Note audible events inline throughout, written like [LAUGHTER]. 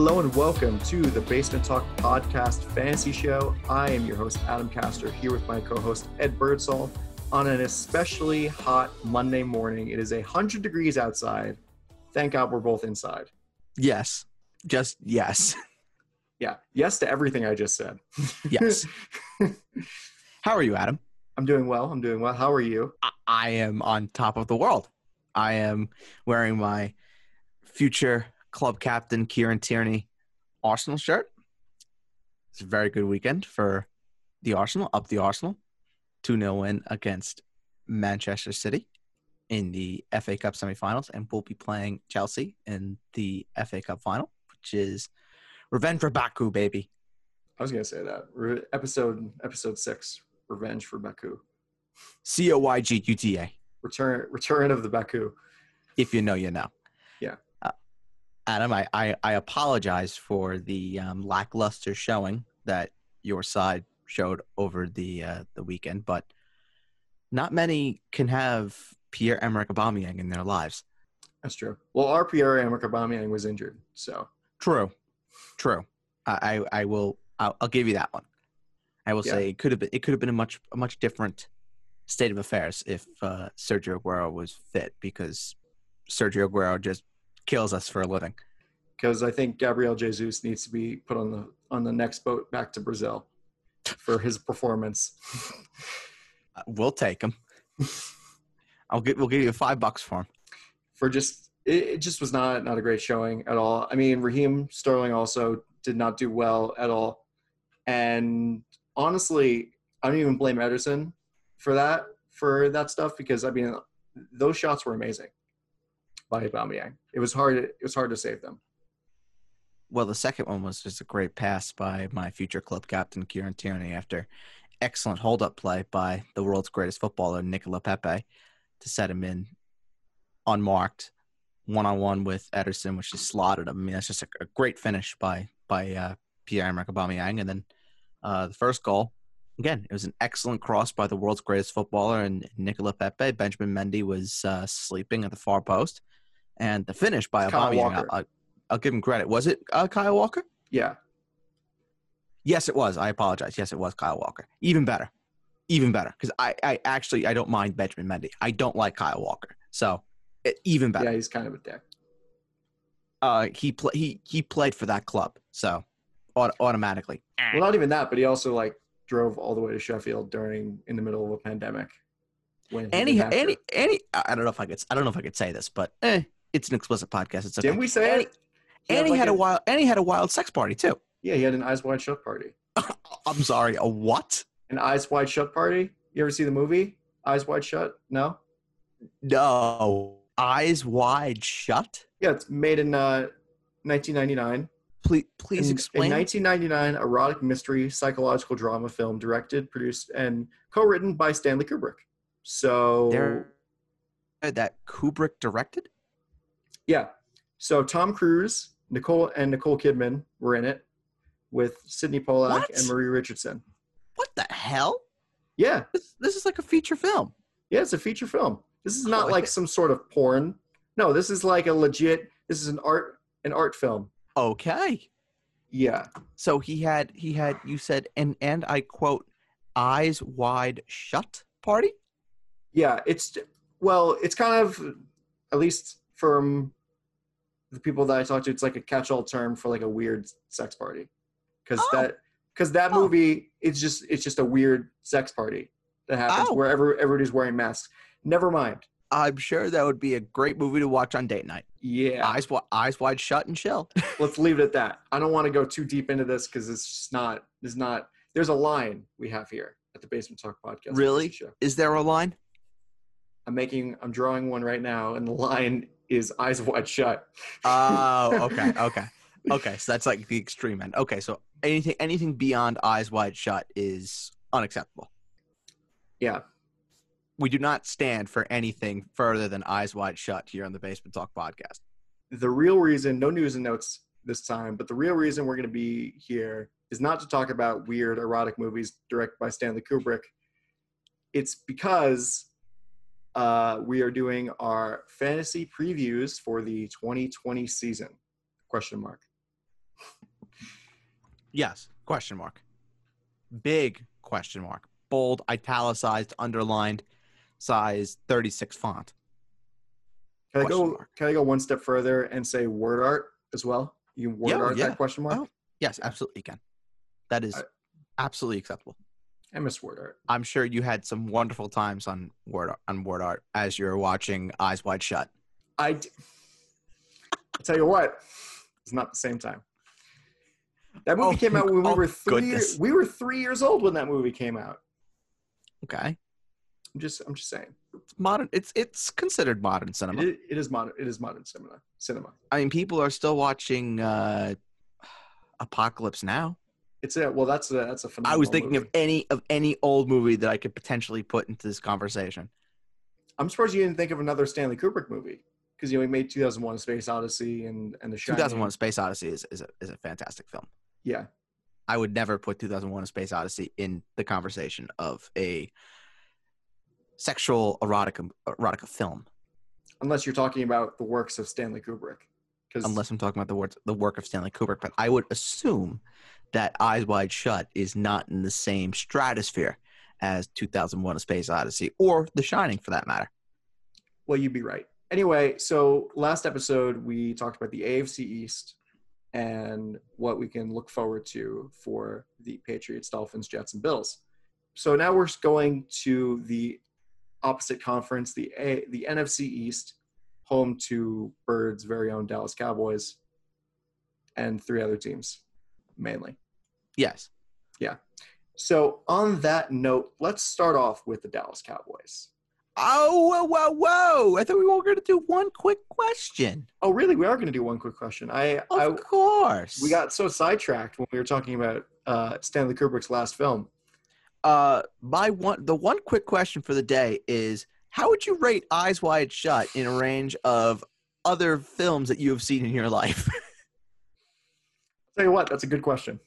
Hello and welcome to the Basement Talk Podcast Fantasy Show. I am your host, Adam Castor, here with my co host, Ed Birdsall, on an especially hot Monday morning. It is 100 degrees outside. Thank God we're both inside. Yes. Just yes. [LAUGHS] Yeah. Yes to everything I just said. [LAUGHS] Yes. How are you, Adam? I'm doing well. I'm doing well. How are you? I, I am on top of the world. I am wearing my future club captain, Kieran Tierney, Arsenal shirt. It's a very good weekend for the Arsenal, up the Arsenal. 2 0 win against Manchester City in the FA Cup semifinals, and we'll be playing Chelsea in the FA Cup final, which is revenge for Baku, baby. I was gonna say that. Re- episode episode six, Revenge for Baku. C O Y G U T A. Return return of the Baku. If you know, you know. Adam, I, I, I apologize for the um, lackluster showing that your side showed over the uh, the weekend, but not many can have Pierre Emerick Aubameyang in their lives. That's true. Well, our Pierre Emerick Aubameyang was injured, so True, true. I I, I will. I'll, I'll give you that one. I will Yeah. say it could have been. It could have been a much a much different state of affairs if uh, Sergio Aguero was fit, because Sergio Aguero just kills us for a living. because I think Gabriel Jesus needs to be put on the on the next boat back to Brazil for his performance. [LAUGHS] Uh, We'll take him. [LAUGHS] I'll get. We'll give you five bucks for him. for just it, it just was not not a great showing at all. I mean, Raheem Sterling also did not do well at all, and honestly, I don't even blame Ederson for that for that stuff because I mean those shots were amazing by Aubameyang. It was hard. It was hard to save them. Well, the second one was just a great pass by my future club captain Kieran Tierney after excellent hold-up play by the world's greatest footballer Nicola Pepe to set him in unmarked one-on-one with Ederson, which just slotted him. I mean, that's just a, a great finish by by uh, Pierre-Emerick Aubameyang. And then uh, the first goal, again, it was an excellent cross by the world's greatest footballer and Nicola Pepe. Benjamin Mendy was uh, sleeping at the far post, and the finish by It's Kyle Aubameyang. Walker. I, I'll give him credit. Was it uh, Kyle Walker? Yeah, Yes, it was. I apologize. Yes, it was Kyle Walker. Even better. Even better. Because I, I actually I don't mind Benjamin Mendy. I don't like Kyle Walker. So it, even better. yeah, he's kind of a dick. Uh, he pla he he played for that club. So aut- automatically. Well, not even that, but he also like drove all the way to Sheffield during in the middle of a pandemic. When any didn't he have to. and he, and he, I don't know if I could I don't know if I could say this, but eh, it's an explicit podcast. It's okay. Didn't we say and it? And he like had a wild and he had a wild sex party too. Yeah, he had an eyes wide shut party. [LAUGHS] I'm sorry, a what? An eyes wide shut party. You ever see the movie Eyes Wide Shut? No. No. Eyes wide shut. Yeah, it's made in uh, 1999. Please please In- explain. In 1999, erotic mystery psychological drama film directed, produced, and co-written by Stanley Kubrick. So there that Kubrick directed? Yeah, so Tom Cruise, Nicole, and Nicole Kidman were in it with Sydney Pollack What? and Marie Richardson. What the hell? Yeah, This, this is like a feature film. yeah, it's a feature film. This is Oh, not I like some sort of porn. No, this is like a legit. This is an art an art film. Okay. Yeah, So he had he had you said and and I quote eyes wide shut party? yeah. It's well, it's kind of at least from the people that I talk to, it's like a catch-all term for like a weird sex party, because Oh. that because that Oh. movie it's just it's just a weird sex party that happens Oh. where every, everybody's wearing masks. Never mind. I'm sure that would be a great movie to watch on date night. Yeah, Eyes eyes wide shut and chill. [LAUGHS] let's leave it at that. I don't want to go too deep into this because it's just not. There's not. There's a line we have here at the Basement Talk podcast. Really? Is there a line? I'm making. I'm drawing one right now, and the line is eyes wide shut. Oh, [LAUGHS] okay, okay. Okay, so that's like the extreme end. Okay, so anything anything beyond eyes wide shut is unacceptable. Yeah. We do not stand for anything further than eyes wide shut here on the Basement Talk podcast. the real reason, no news and notes this time, but the real reason we're going to be here is not to talk about weird erotic movies directed by Stanley Kubrick. It's because uh, we are doing our fantasy previews for the 2020 season. Question mark. Yes. Question mark. Big question mark. Bold, italicized, underlined, size 36 font. Can I go? mark. Can I go one step further and say word art as well? You word Yeah, art yeah. that question mark. Oh. Yes, absolutely you can. That is I- absolutely acceptable. I miss word art. I'm sure you had some wonderful times on word on word art as you're watching Eyes Wide Shut. I. D- I tell you what, it's not the same time. That movie Oh, came out when we oh, were three. goodness. We were three years old when that movie came out. Okay, I'm just. I'm just saying. it's modern. It's it's considered modern cinema. is, it is modern. It is modern cinema. Cinema. I mean, people are still watching uh, Apocalypse Now. It's a well. That's a that's a I phenomenal. was thinking movie. of any of any old movie that I could potentially put into this conversation. I'm surprised you didn't think of another Stanley Kubrick movie because you know he made 2001: Space Odyssey and and the Shining. 2001: Space Odyssey is is a, is a fantastic film. Yeah, I would never put 2001: Space Odyssey in the conversation of a sexual erotica erotica film, unless you're talking about the works of Stanley Kubrick. Because unless I'm talking about the words the work of Stanley Kubrick. But I would assume that Eyes Wide Shut is not in the same stratosphere as 2001: A Space Odyssey or The Shining, for that matter. well, you'd be right. Anyway, so last episode we talked about the AFC East and what we can look forward to for the Patriots, Dolphins, Jets, and Bills. So now we're going to the opposite conference, the A, the NFC East, home to Bird's very own Dallas Cowboys, and three other teams, mainly. Yes. Yeah. So on that note, let's start off with the Dallas Cowboys. Oh, whoa, whoa, whoa! I thought we were going to do one quick question. Oh, really? We are going to do one quick question. I, Of I course. we got so sidetracked when we were talking about uh, Stanley Kubrick's last film. uh my one the one quick question for the day is how would you rate Eyes Wide Shut in a range of other films that you have seen in your life? [LAUGHS] tell you what, that's a good question.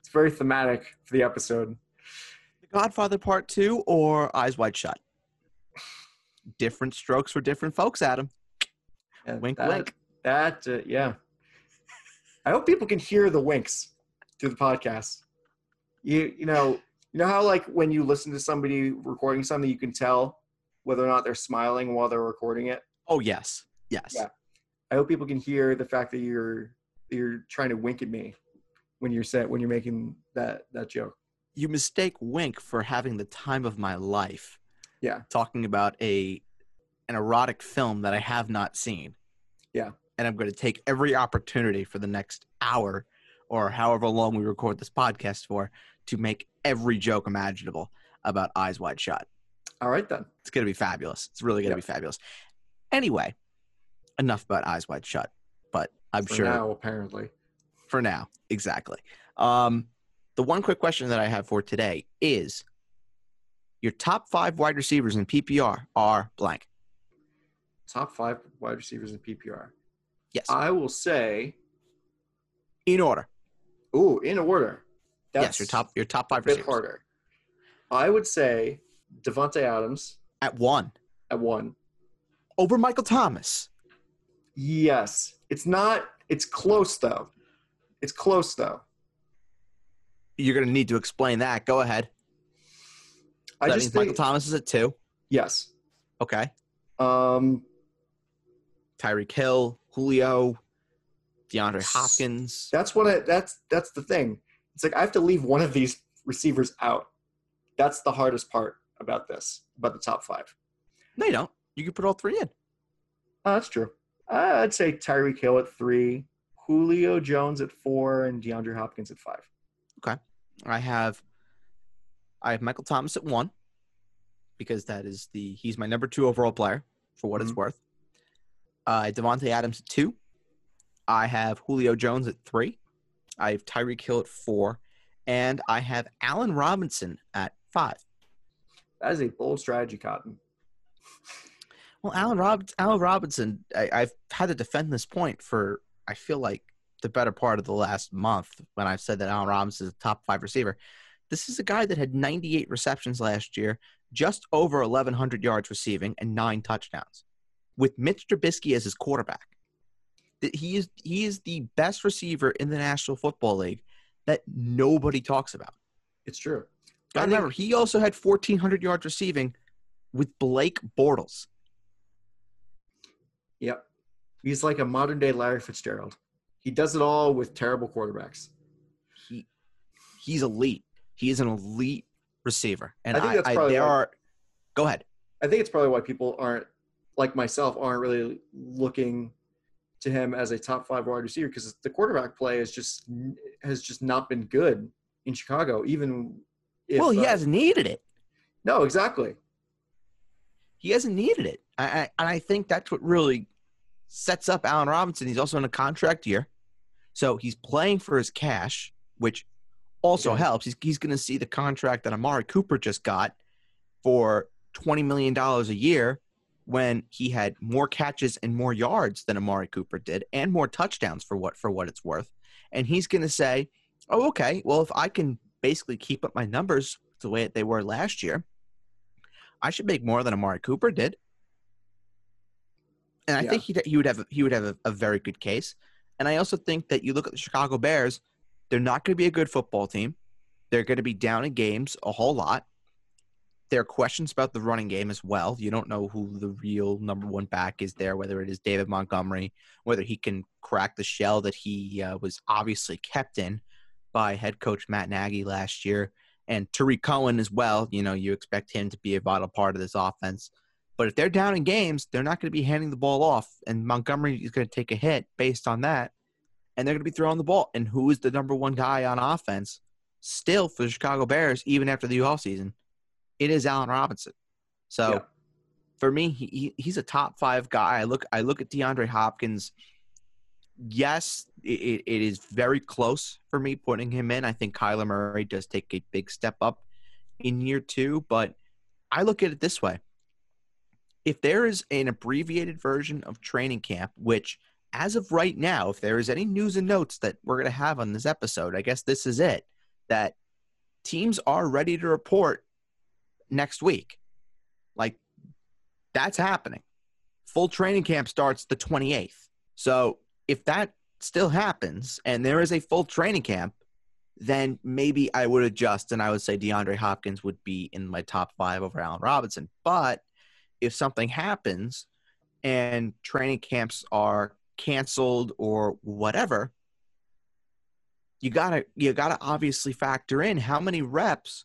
It's very thematic for the episode. the Godfather Part 2 or Eyes Wide Shut? Different strokes for different folks, Adam. And Wink, that, wink. That uh, yeah. I hope people can hear the winks through the podcast. You you know you know how like when you listen to somebody recording something, you can tell whether or not they're smiling while they're recording it. Oh, yes. Yes. Yeah. I hope people can hear the fact that you're you're trying to wink at me when you're set when you're making that that joke. You mistake Wink for having the time of my life. Yeah. Talking about a an erotic film that I have not seen. Yeah. And I'm going to take every opportunity for the next hour or however long we record this podcast for to make every joke imaginable about Eyes Wide Shut. All right then. It's going to be fabulous. It's really going to Yep. be fabulous. Anyway, enough about Eyes Wide Shut, but I'm For sure now, apparently. for now, exactly. Um, the one quick question that I have for today is your top five wide receivers in PPR are blank. Top five wide receivers in PPR. Yes. I will say, in order. ooh, in order. yes, your top your top five bit receivers. harder. I would say Davante Adams At one. at one. Over Michael Thomas. Yes, it's not. It's close though. It's close though. You're gonna need to explain that. Go ahead. I that just means think Michael Thomas is at two. yes. Okay. Um, Tyreek Hill, Julio, DeAndre Hopkins. that's what I. That's that's the thing. It's like I have to leave one of these receivers out. That's the hardest part about this. About the top five. No, you don't. You can put all three in. Oh, that's true. I'd say Tyreek Hill at three, Julio Jones at four, and DeAndre Hopkins at five. Okay. I have I have Michael Thomas at one because that is the he's my number two overall player for what it's Mhm. worth. Uh, Davante Adams at two. I have Julio Jones at three. I have Tyreek Hill at four, and I have Allen Robinson at five. That is a bold strategy, Cotton. [LAUGHS] Well, Allen Rob Allen Robinson, I, I've had to defend this point for I feel like the better part of the last month when I've said that Allen Robinson is a top five receiver. This is a guy that had 98 receptions last year, just over 1,100 yards receiving, and nine touchdowns, with Mitch Trubisky as his quarterback. that he is he is the best receiver in the National Football League that nobody talks about. It's true. Remember he also had 1,400 yards receiving with Blake Bortles. Yep. He's like a modern day Larry Fitzgerald. He does it all with terrible quarterbacks. He he's elite. He is an elite receiver. And I think I, that's I, probably there why- are go ahead. I think it's probably why people aren't like myself aren't really looking to him as a top five wide receiver because the quarterback play is just has just not been good in Chicago. Even if, well, he uh, hasn't needed it. no exactly. He hasn't needed it. I, I and I think that's what really sets up Allen Robinson. He's also in a contract year. So he's playing for his cash, which also Okay. helps. He's he's gonna see the contract that Amari Cooper just got for twenty million dollars a year when he had more catches and more yards than Amari Cooper did and more touchdowns for what for what it's worth. And he's gonna say, Oh, okay, well if I can basically keep up my numbers the way they were last year, I should make more than Amari Cooper did. And I Yeah. think he he would have he would have a, a very good case. And I also think that you look at the Chicago Bears, they're not going to be a good football team. They're going to be down in games a whole lot. There are questions about the running game as well. You don't know who the real number one back is there, whether it is David Montgomery, whether he can crack the shell that he uh, was obviously kept in by head coach Matt Nagy last year, and Tarik Cohen as well. You know, you expect him to be a vital part of this offense. But if they're down in games, they're not going to be handing the ball off, and Montgomery is going to take a hit based on that, and they're going to be throwing the ball. And who is the number one guy on offense still for the Chicago Bears, even after the offseason? It is Allen Robinson. So Yeah. for me, he, he he's a top five guy. I look I look at DeAndre Hopkins. Yes, it, it is very close for me putting him in. I think Kyler Murray does take a big step up in year two, but I look at it this way. If there is an abbreviated version of training camp, which as of right now, if there is any news and notes that we're going to have on this episode, I guess this is it that teams are ready to report next week. Like that's happening. Full training camp starts the 28th. So if that still happens and there is a full training camp, then maybe I would adjust and I would say DeAndre Hopkins would be in my top five over Allen Robinson. But if something happens and training camps are canceled or whatever, you gotta you gotta obviously factor in how many reps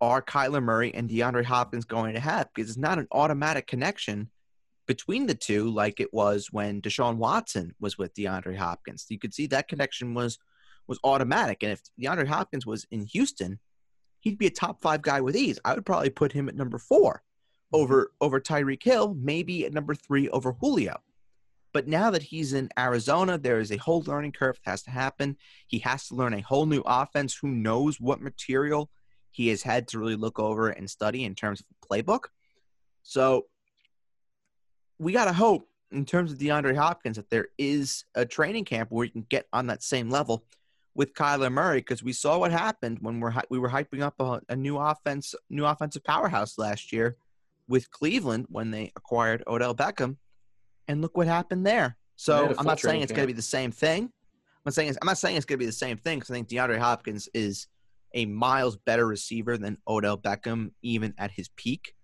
are Kyler Murray and DeAndre Hopkins going to have because it's not an automatic connection between the two like it was when Deshaun Watson was with DeAndre Hopkins. You could see that connection was was automatic, and if DeAndre Hopkins was in Houston, he'd be a top five guy with ease. I would probably put him at number four over mm-hmm. over Tyreek Hill, maybe at number three over Julio. But now that he's in Arizona, there is a whole learning curve that has to happen. He has to learn a whole new offense. Who knows what material he has had to really look over and study in terms of the playbook. So we got to hope in terms of DeAndre Hopkins that there is a training camp where you can get on that same level with Kyler Murray because we saw what happened when we're we were hyping up a, a new offense, new offensive powerhouse last year with Cleveland when they acquired Odell Beckham, and look what happened there. So I'm not saying it's going to be the same thing. I'm not saying it's, I'm not saying it's going to be the same thing because I think DeAndre Hopkins is a miles better receiver than Odell Beckham even at his peak.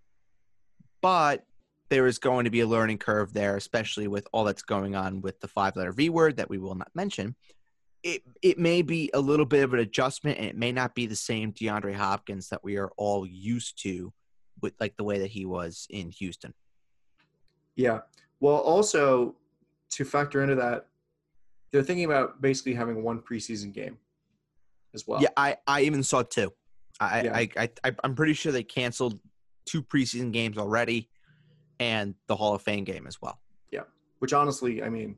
But there is going to be a learning curve there, especially with all that's going on with the five-letter V word that we will not mention. It it may be a little bit of an adjustment, and it may not be the same DeAndre Hopkins that we are all used to, with like the way that he was in Houston. Yeah. Well, also to factor into that, they're thinking about basically having one preseason game as well. Yeah, I, I even saw two. I, Yeah. I, I, I I'm pretty sure they canceled two preseason games already, and the Hall of Fame game as well. Yeah, which honestly, I mean,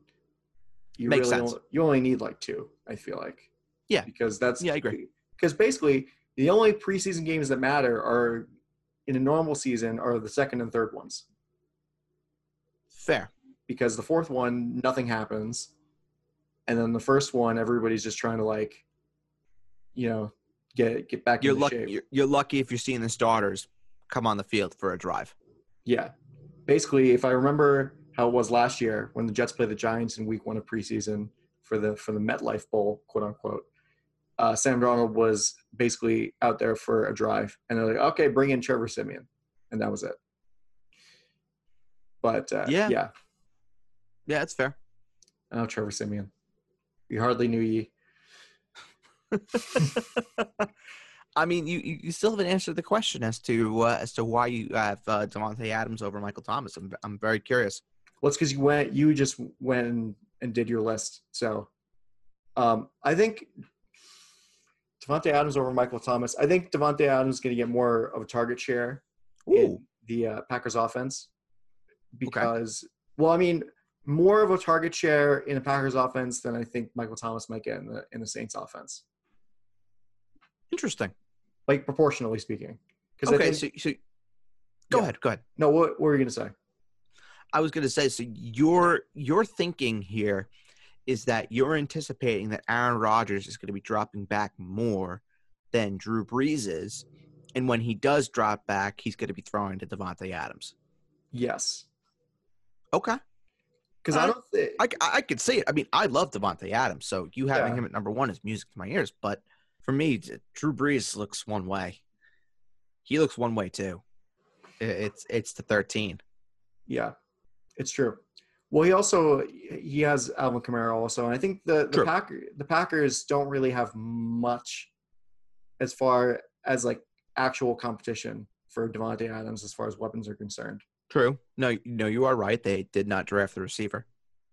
you Makes really sense. Only, you only need like two. I feel like. Yeah. Because that's Yeah, I agree. Because basically, the only preseason games that matter are in a normal season are the second and third ones. Fair. Because the fourth one, nothing happens, and then the first one, everybody's just trying to like, you know, get get back You're into lucky. shape. You're, you're lucky if you're seeing the starters come on the field for a drive. Yeah. Basically, if I remember how it was last year when the Jets played the Giants in Week One of preseason for the for the MetLife Bowl, quote unquote. Uh, Sam Darnold was basically out there for a drive, and they're like, "Okay, bring in Trevor Siemian," and that was it. But uh, Yeah. yeah, Yeah, that's fair. oh Trevor Siemian, we hardly knew ye. [LAUGHS] I mean, you, you still haven't answered the question as to uh, as to why you have uh, Davante Adams over Michael Thomas. I'm I'm very curious. Well, it's because you went, you just went and, did your list. So, um, I think Davante Adams over Michael Thomas. I think Davante Adams is going to get more of a target share Ooh, in the uh, Packers offense because, well, I mean, more of a target share in the Packers offense than I think Michael Thomas might get in the in the Saints offense, interesting. like proportionally speaking. Okay, think, so so go Yeah. ahead, go ahead. no, what, what were you going to say? I was going to say, so your your thinking here is that you're anticipating that Aaron Rodgers is going to be dropping back more than Drew Brees is, and when he does drop back, he's going to be throwing to Davante Adams. Yes, Okay, because I I- don't. Th- I, I I could see it. I mean, I love Davante Adams, so you having Yeah. him at number one is music to my ears. But for me, Drew Brees looks one way. He looks one way too. It's it's the thirteen. Yeah, it's true. Well, he also he has Alvin Kamara also, and I think the the True. Packer the Packers don't really have much as far as like actual competition for Davante Adams as far as weapons are concerned. True. No, no, you are right. They did not draft the receiver.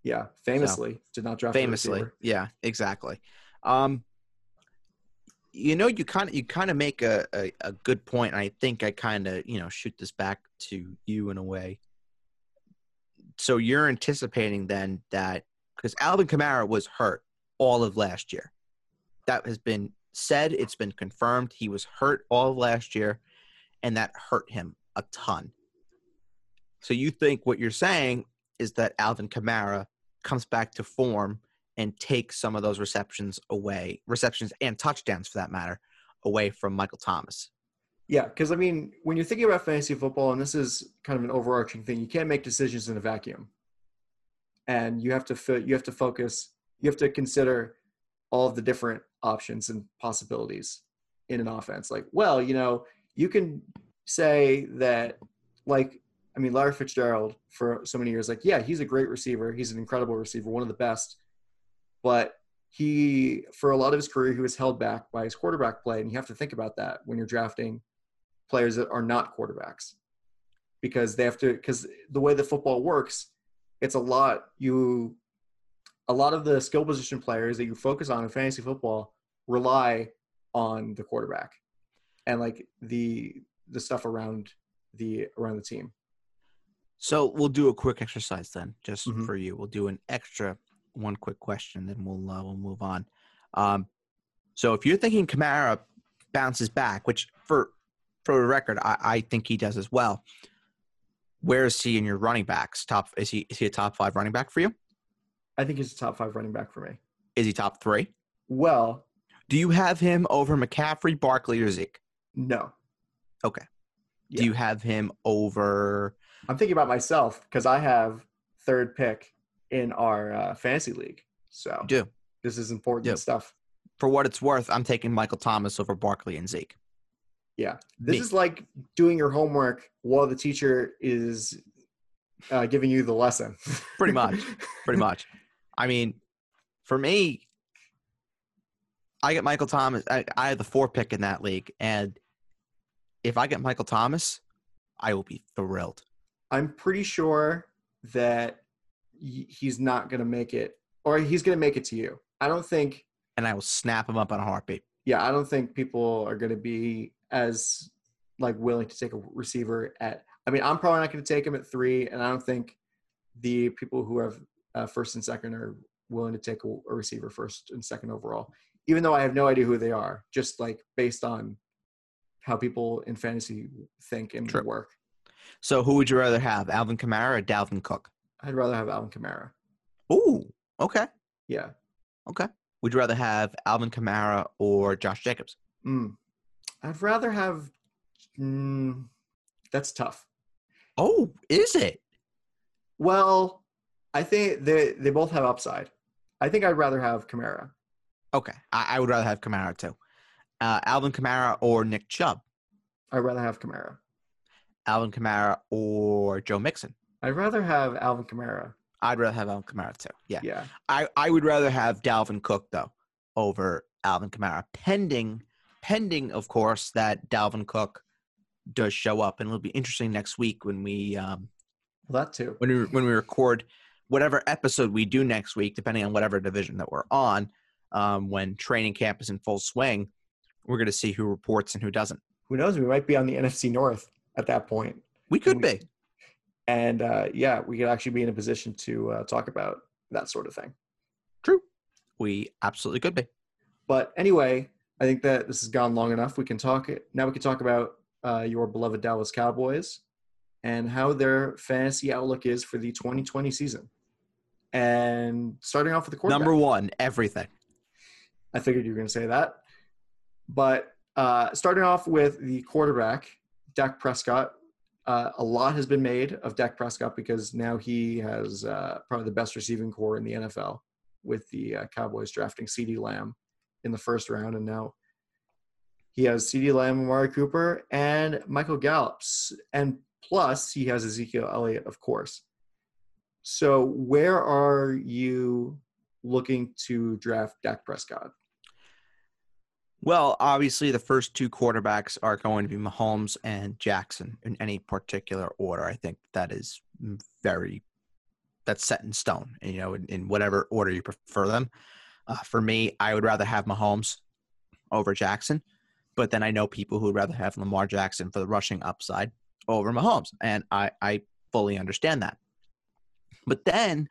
Yeah, famously did not draft a famously receiver. yeah exactly um you know you kind of you kind of make a, a, a good point i think i kind of you know shoot this back to you in a way. So you're anticipating then that because alvin kamara was hurt all of last year. That has been said it's been confirmed he was hurt all of last year and that hurt him a ton. So you think what you're saying is that alvin kamara comes back to form and take some of those receptions away, receptions and touchdowns for that matter, away from Michael Thomas. Yeah, because I mean, when you're thinking about fantasy football, and this is kind of an overarching thing, you can't make decisions in a vacuum, and you have to fit, you have to focus, you have to consider all of the different options and possibilities in an offense. Like, well, you know, you can say that, like, I mean, Larry Fitzgerald for so many years, like, yeah, he's a great receiver, he's an incredible receiver, one of the best, but he, for a lot of his career, he was held back by his quarterback play, and you have to think about that when you're drafting players that are not quarterbacks because they have to because the way that football works it's a lot you a lot of the skill position players that you focus on in fantasy football rely on the quarterback and like the the stuff around the around the team So we'll do a quick exercise then, just Mhm. for you. We'll do an extra one quick question, then we'll uh, we'll move on. Um, so if you're thinking Kamara bounces back, which for for the record, I, I think he does as well. Where is he in your running backs? Top is he is he a top five running back for you? i think he's a top five running back for me Is he top three? well Do you have him over McCaffrey, Barkley, or Zeke? no Okay. Yeah. Do you have him over? i'm thinking about myself because i have third pick in our uh, fantasy league so You do. this is important stuff For what it's worth, I'm taking Michael Thomas over Barkley and Zeke. Yeah. This Me. is like doing your homework while the teacher is uh, giving you the lesson. [LAUGHS] Pretty much. pretty much. I mean, for me, I get Michael Thomas. I, I have the four pick in that league, and if I get Michael Thomas, I will be thrilled. I'm pretty sure that he's not going to make it, or he's going to make it to you. I don't think, And I will snap him up on a heartbeat. yeah, I don't think people are going to be as like willing to take a receiver at. I mean, I'm probably not going to take him at three, and I don't think the people who have uh, first and second are willing to take a, a receiver first and second overall. Even though I have no idea who they are, just like based on how people in fantasy think and True. work. So, who would you rather have, Alvin Kamara or Dalvin Cook? I'd rather have Alvin Kamara. Ooh, okay. Yeah. Okay. Would you rather have Alvin Kamara or Josh Jacobs? Mm. I'd rather have. Mm, that's tough. Oh, is it? Well, I think they they both have upside. I think I'd rather have Kamara. Okay, I, I would rather have Kamara too. Uh, Alvin Kamara or Nick Chubb. I'd rather have Kamara. Alvin Kamara or Joe Mixon. I'd rather have Alvin Kamara. I'd rather have Alvin Kamara too. Yeah. Yeah. I, I would rather have Dalvin Cook though over Alvin Kamara, pending pending of course that Dalvin Cook does show up, and it'll be interesting next week when we um, Well, that too. when we when we record whatever episode we do next week, depending on whatever division that we're on. Um, when training camp is in full swing, we're going to see who reports and who doesn't. Who knows? We might be on the NFC North at that point. We could be. And uh, yeah, we could actually be in a position to uh, talk about that sort of thing. True. We absolutely could be. But anyway, I think that this has gone long enough. We can talk now. We can talk about uh, your beloved Dallas Cowboys and how their fantasy outlook is for the 2020 season. And starting off with the quarterback. Number one, everything. I figured you were going to say that. But uh, starting off with the quarterback, Dak Prescott. Uh, a lot has been made of Dak Prescott because now he has uh, probably the best receiving corps in the NFL with the uh, Cowboys drafting CeeDee Lamb in the first round. And now he has CeeDee Lamb, Amari Cooper, and Michael Gallups. And plus, he has Ezekiel Elliott, of course. So, where are you looking to draft Dak Prescott? Well, obviously, the first two quarterbacks are going to be Mahomes and Jackson in any particular order. I think that is very that's set in stone. You know, in, in whatever order you prefer them. Uh, for me, I would rather have Mahomes over Jackson, but then I know people who would rather have Lamar Jackson for the rushing upside over Mahomes, and I I fully understand that. But then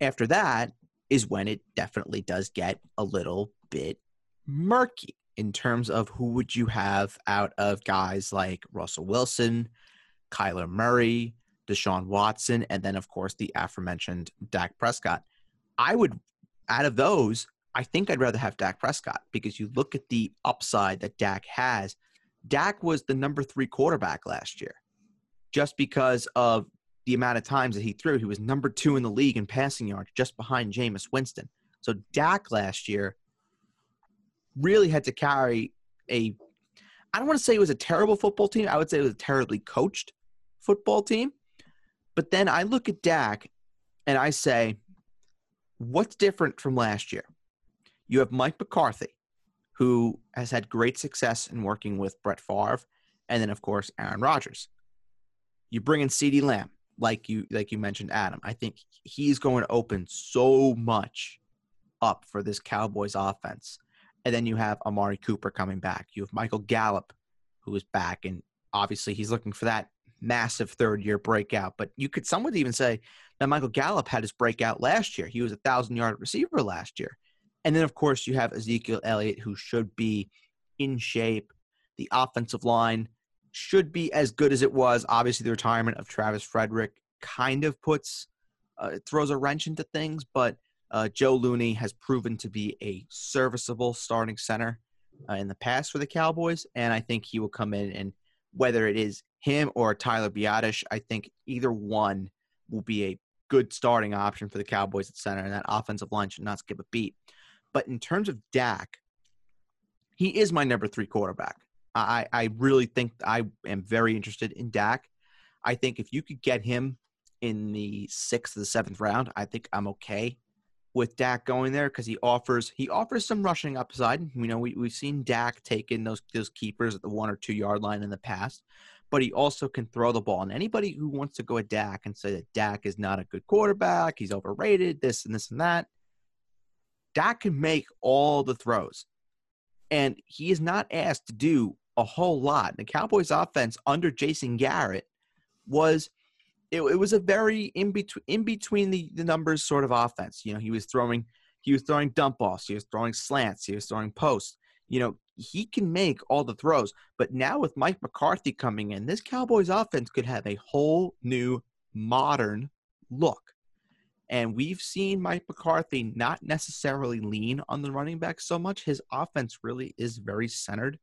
after that is when it definitely does get a little bit murky in terms of who would you have out of guys like Russell Wilson, Kyler Murray, Deshaun Watson, and then of course the aforementioned Dak Prescott. I would out of those, I think I'd rather have Dak Prescott because you look at the upside that Dak has. Dak was the number three quarterback last year. Just because of the amount of times that he threw, he was number two in the league in passing yards, just behind Jameis Winston. So Dak last year really had to carry a I don't want to say it was a terrible football team. I would say it was a terribly coached football team. But then I look at Dak and I say, what's different from last year? You have Mike McCarthy, who has had great success in working with Brett Favre, and then of course Aaron Rodgers. You bring in CeeDee Lamb, like you like you mentioned, Adam. I think he's going to open so much up for this Cowboys offense. And then you have Amari Cooper coming back. You have Michael Gallup, who is back, and obviously he's looking for that massive third year breakout. But you could some would even say that Michael Gallup had his breakout last year. He was a thousand yard receiver last year. And then of course you have Ezekiel Elliott, who should be in shape. The offensive line should be as good as it was. Obviously, the retirement of Travis Frederick kind of puts uh, throws a wrench into things, but uh, Joe Looney has proven to be a serviceable starting center uh, in the past for the Cowboys, and I think he will come in and whether it is him or Tyler Biadasz, I think either one will be a good starting option for the Cowboys at center, and that offensive line should not skip a beat. But in terms of Dak, he is my number three quarterback. I, I really think I am very interested in Dak. I think if you could get him in the sixth or the seventh round, I think I'm okay with Dak going there because he offers he offers some rushing upside. You know, we we've seen Dak take in those those keepers at the one or two yard line in the past, but he also can throw the ball. And anybody who wants to go at Dak and say that Dak is not a good quarterback, he's overrated, this and this and that, Dak can make all the throws. And he is not asked to do a whole lot. The Cowboys offense under Jason Garrett was it, it was a very in between in between the, the numbers sort of offense. You know, he was throwing he was throwing dump offs, he was throwing slants, he was throwing posts. You know, he can make all the throws. But now with Mike McCarthy coming in, this Cowboys offense could have a whole new modern look. And we've seen Mike McCarthy not necessarily lean on the running back so much. His offense really is very centered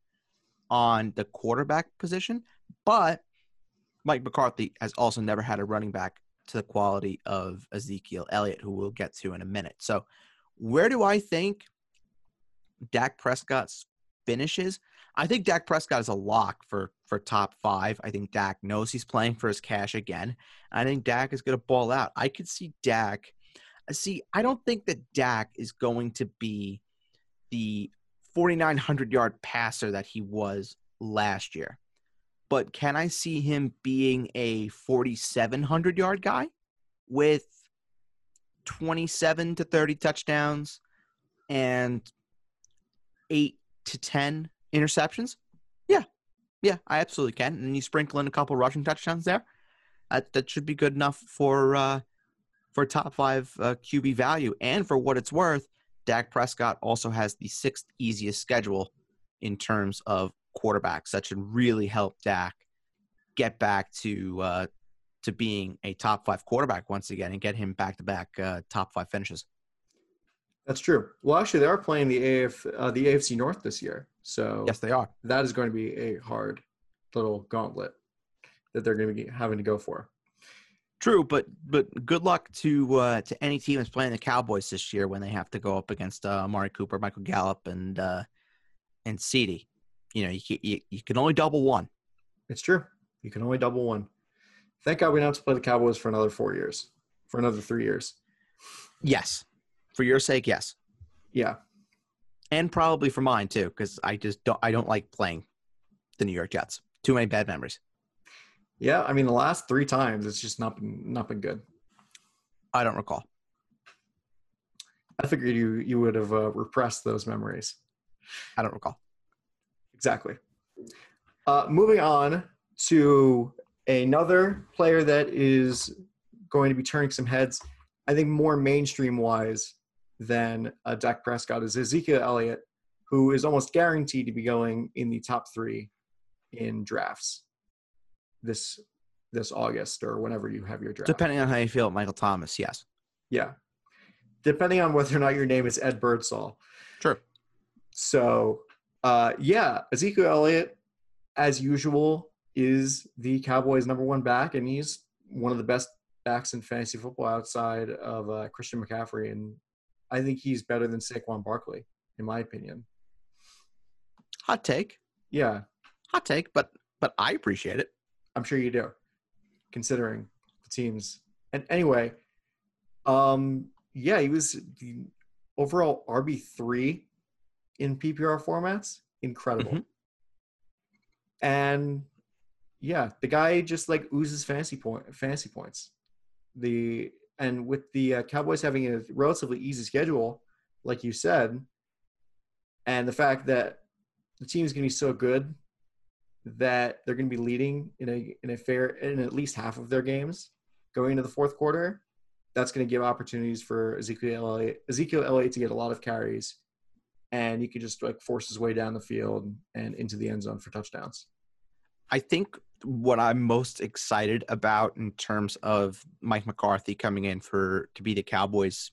on the quarterback position. But Mike McCarthy has also never had a running back to the quality of Ezekiel Elliott, who we'll get to in a minute. So, where do I think Dak Prescott finishes? I think Dak Prescott is a lock for for top five. I think Dak knows he's playing for his cash again. I think Dak is going to ball out. I could see Dak. See, I don't think that Dak is going to be the 4,900 yard passer that he was last year. But can I see him being a 4,700 yard guy with 27 to 30 touchdowns and eight to 10 interceptions? Yeah. Yeah, I absolutely can. And you sprinkle in a couple rushing touchdowns there. That, that should be good enough for uh, for top five uh, QB value. And for what it's worth, Dak Prescott also has the sixth easiest schedule in terms of quarterbacks. That should really help Dak get back to uh, to being a top five quarterback once again and get him back to back top five finishes. That's true. Well, actually, they are playing the AF uh, the AFC North this year, so yes, they are. That is going to be a hard little gauntlet that they're going to be having to go for. True, but but good luck to uh, to any team that's playing the Cowboys this year when they have to go up against uh, Amari Cooper, Michael Gallup, and uh, and CeeDee. You know, you, can, you you can only double one. It's true. You can only double one. Thank God we don't have to play the Cowboys for another four years, for another three years. Yes, for your sake, yes. Yeah, and probably for mine too, because I just don't I don't like playing the New York Jets. Too many bad memories. Yeah, I mean the last three times it's just not been not been good. I don't recall. I figured you you would have uh, repressed those memories. I don't recall. Exactly. Uh, moving on to another player that is going to be turning some heads. I think more mainstream wise than uh, Dak Prescott is Ezekiel Elliott, who is almost guaranteed to be going in the top three in drafts this this August or whenever you have your draft. Depending on how you feel Michael Thomas, yes. Yeah. Depending on whether or not your name is Ed Birdsall. Sure. So, uh, yeah, Ezekiel Elliott, as usual, is the Cowboys' number one back, and he's one of the best backs in fantasy football outside of uh, Christian McCaffrey. And I think he's better than Saquon Barkley, in my opinion. Hot take. Yeah. Hot take, but but I appreciate it. I'm sure you do, considering the teams. And anyway, um, yeah, he was the overall RB three in PPR formats. Incredible. Mm-hmm. And yeah, the guy just like oozes fantasy point fantasy points. The and with the uh, Cowboys having a relatively easy schedule, like you said, and the fact that the team is going to be so good that they're going to be leading in a in a fair in at least half of their games going into the fourth quarter. That's going to give opportunities for Ezekiel Elliott, Ezekiel Elliott to get a lot of carries, and he could just like force his way down the field and into the end zone for touchdowns. I think what I'm most excited about in terms of Mike McCarthy coming in for to be the Cowboys'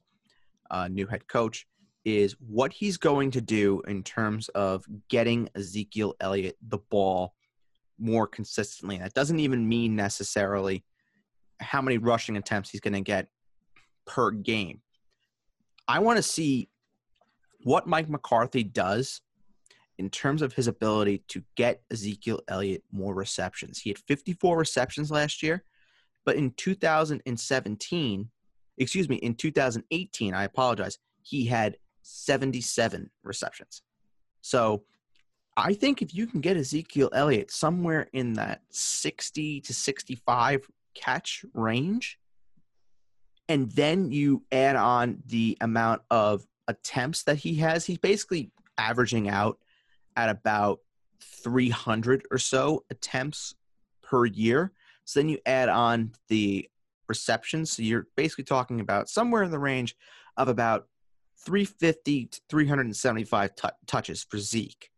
uh, new head coach is what he's going to do in terms of getting Ezekiel Elliott the ball more consistently. That doesn't even mean necessarily how many rushing attempts he's going to get per game. I want to see what Mike McCarthy does in terms of his ability to get Ezekiel Elliott more receptions. He had 54 receptions last year, but in 2017, excuse me, in 2018, I apologize, he had 77 receptions. So I think if you can get Ezekiel Elliott somewhere in that 60 to 65 catch range, and then you add on the amount of attempts that he has, he's basically averaging out at about 300 or so attempts per year. So then you add on the receptions. So you're basically talking about somewhere in the range of about 350 to 375 t- touches for Zeke.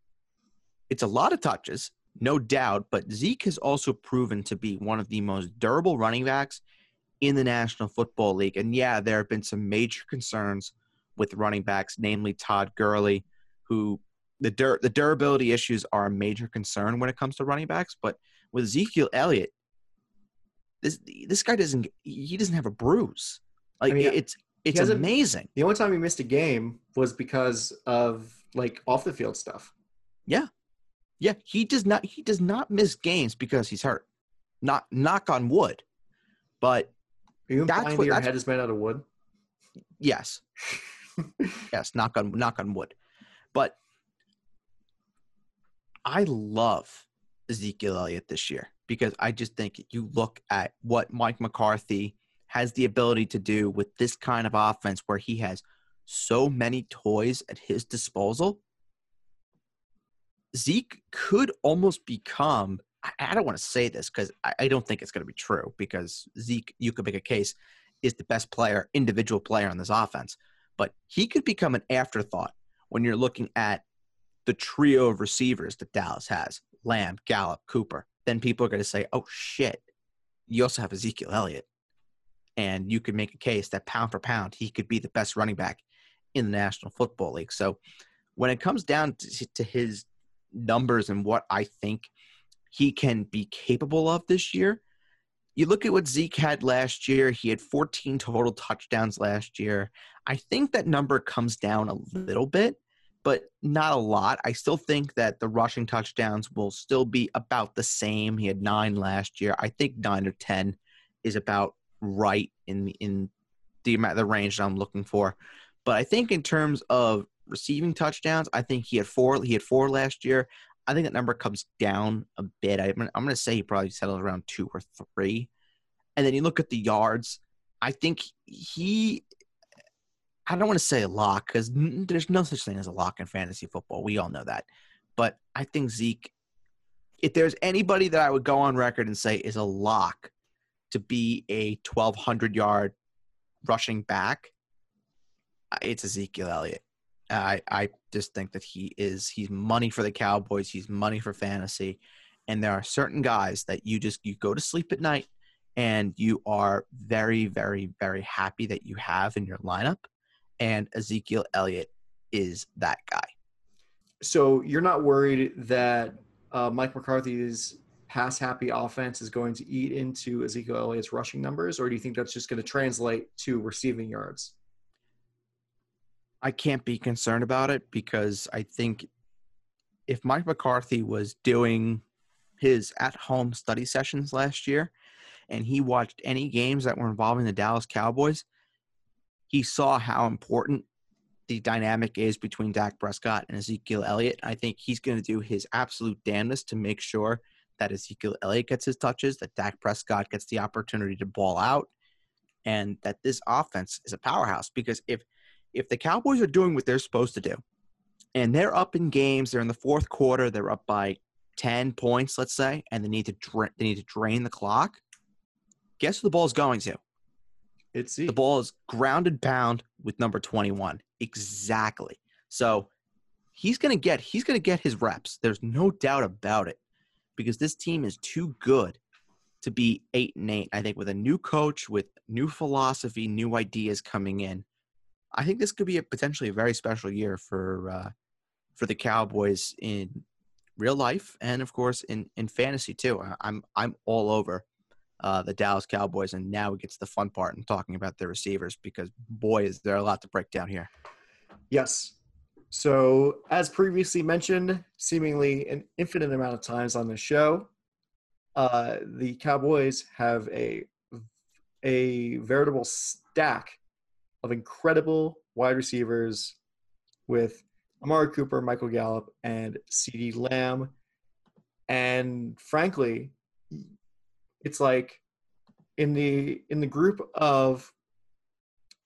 It's a lot of touches, no doubt, but Zeke has also proven to be one of the most durable running backs in the National Football League. And yeah, there have been some major concerns with running backs, namely Todd Gurley, who the dur- the durability issues are a major concern when it comes to running backs. But with Ezekiel Elliott, this this guy doesn't he doesn't have a bruise. Like I mean, it's it's amazing. The only time he missed a game was because of like off the field stuff. Yeah. Yeah, he does not he does not miss games because he's hurt. Not knock on wood. But Are you implying what, your head is made out of wood? Yes. [LAUGHS] yes, knock on knock on wood. But I love Ezekiel Elliott this year because I just think you look at what Mike McCarthy has the ability to do with this kind of offense where he has so many toys at his disposal. Zeke could almost become, I don't want to say this because I don't think it's going to be true because Zeke, you could make a case, is the best player, individual player on this offense. But he could become an afterthought when you're looking at the trio of receivers that Dallas has Lamb, Gallup, Cooper. Then people are going to say, oh shit, you also have Ezekiel Elliott. And you could make a case that pound for pound, he could be the best running back in the National Football League. So when it comes down to, to his numbers and what I think he can be capable of this year, you look at what Zeke had last year. He had 14 total touchdowns last year. I think that number comes down a little bit, but not a lot. I still think that the rushing touchdowns will still be about the same. He had nine last year. I think nine or 10 is about right in in the amount the range that I'm looking for. But I think in terms of receiving touchdowns, I think he had four. He had four last year. I think that number comes down a bit. I, am going to say he probably settles around two or three. And then you look at the yards. I think he. I don't want to say a lock because there's no such thing as a lock in fantasy football. We all know that. But I think Zeke, if there's anybody that I would go on record and say is a lock to be a 1,200 yard rushing back, it's Ezekiel Elliott. I I just think that he is he's money for the Cowboys. He's money for fantasy, and there are certain guys that you just you go to sleep at night and you are very very very happy that you have in your lineup, and Ezekiel Elliott is that guy. So you're not worried that uh, Mike McCarthy's pass happy offense is going to eat into Ezekiel Elliott's rushing numbers, or do you think that's just going to translate to receiving yards? I can't be concerned about it because I think if Mike McCarthy was doing his at home study sessions last year and he watched any games that were involving the Dallas Cowboys, he saw how important the dynamic is between Dak Prescott and Ezekiel Elliott. I think he's going to do his absolute damnedest to make sure that Ezekiel Elliott gets his touches, that Dak Prescott gets the opportunity to ball out, and that this offense is a powerhouse. Because if if the Cowboys are doing what they're supposed to do, and they're up in games, they're in the fourth quarter, they're up by ten points, let's say, and they need to dra- they need to drain the clock. Guess who the ball is going to? It's the ball is grounded pound with number twenty one exactly. So he's gonna get he's gonna get his reps. There's no doubt about it, because this team is too good to be eight and eight. I think with a new coach, with new philosophy, new ideas coming in, I think this could be a potentially a very special year for uh, for the Cowboys in real life and of course in in fantasy too. I'm I'm all over uh, the Dallas Cowboys, and now we get to the fun part and talking about their receivers because boy, is there a lot to break down here. Yes. So, as previously mentioned, seemingly an infinite amount of times on the show, uh, the Cowboys have a a veritable stack of incredible wide receivers with Amari Cooper, Michael Gallup, and CeeDee Lamb. And frankly, it's like in the in the group of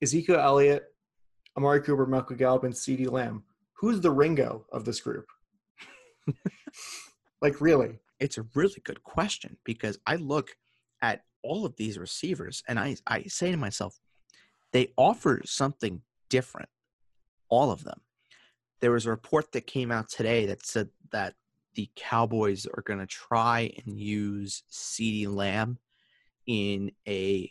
Ezekiel Elliott, Amari Cooper, Michael Gallup, and CeeDee Lamb, who's the Ringo of this group? [LAUGHS] like really? It's a really good question because I look at all of these receivers and I, I say to myself, they offer something different, all of them. There was a report that came out today that said that the Cowboys are going to try and use CeeDee Lamb in a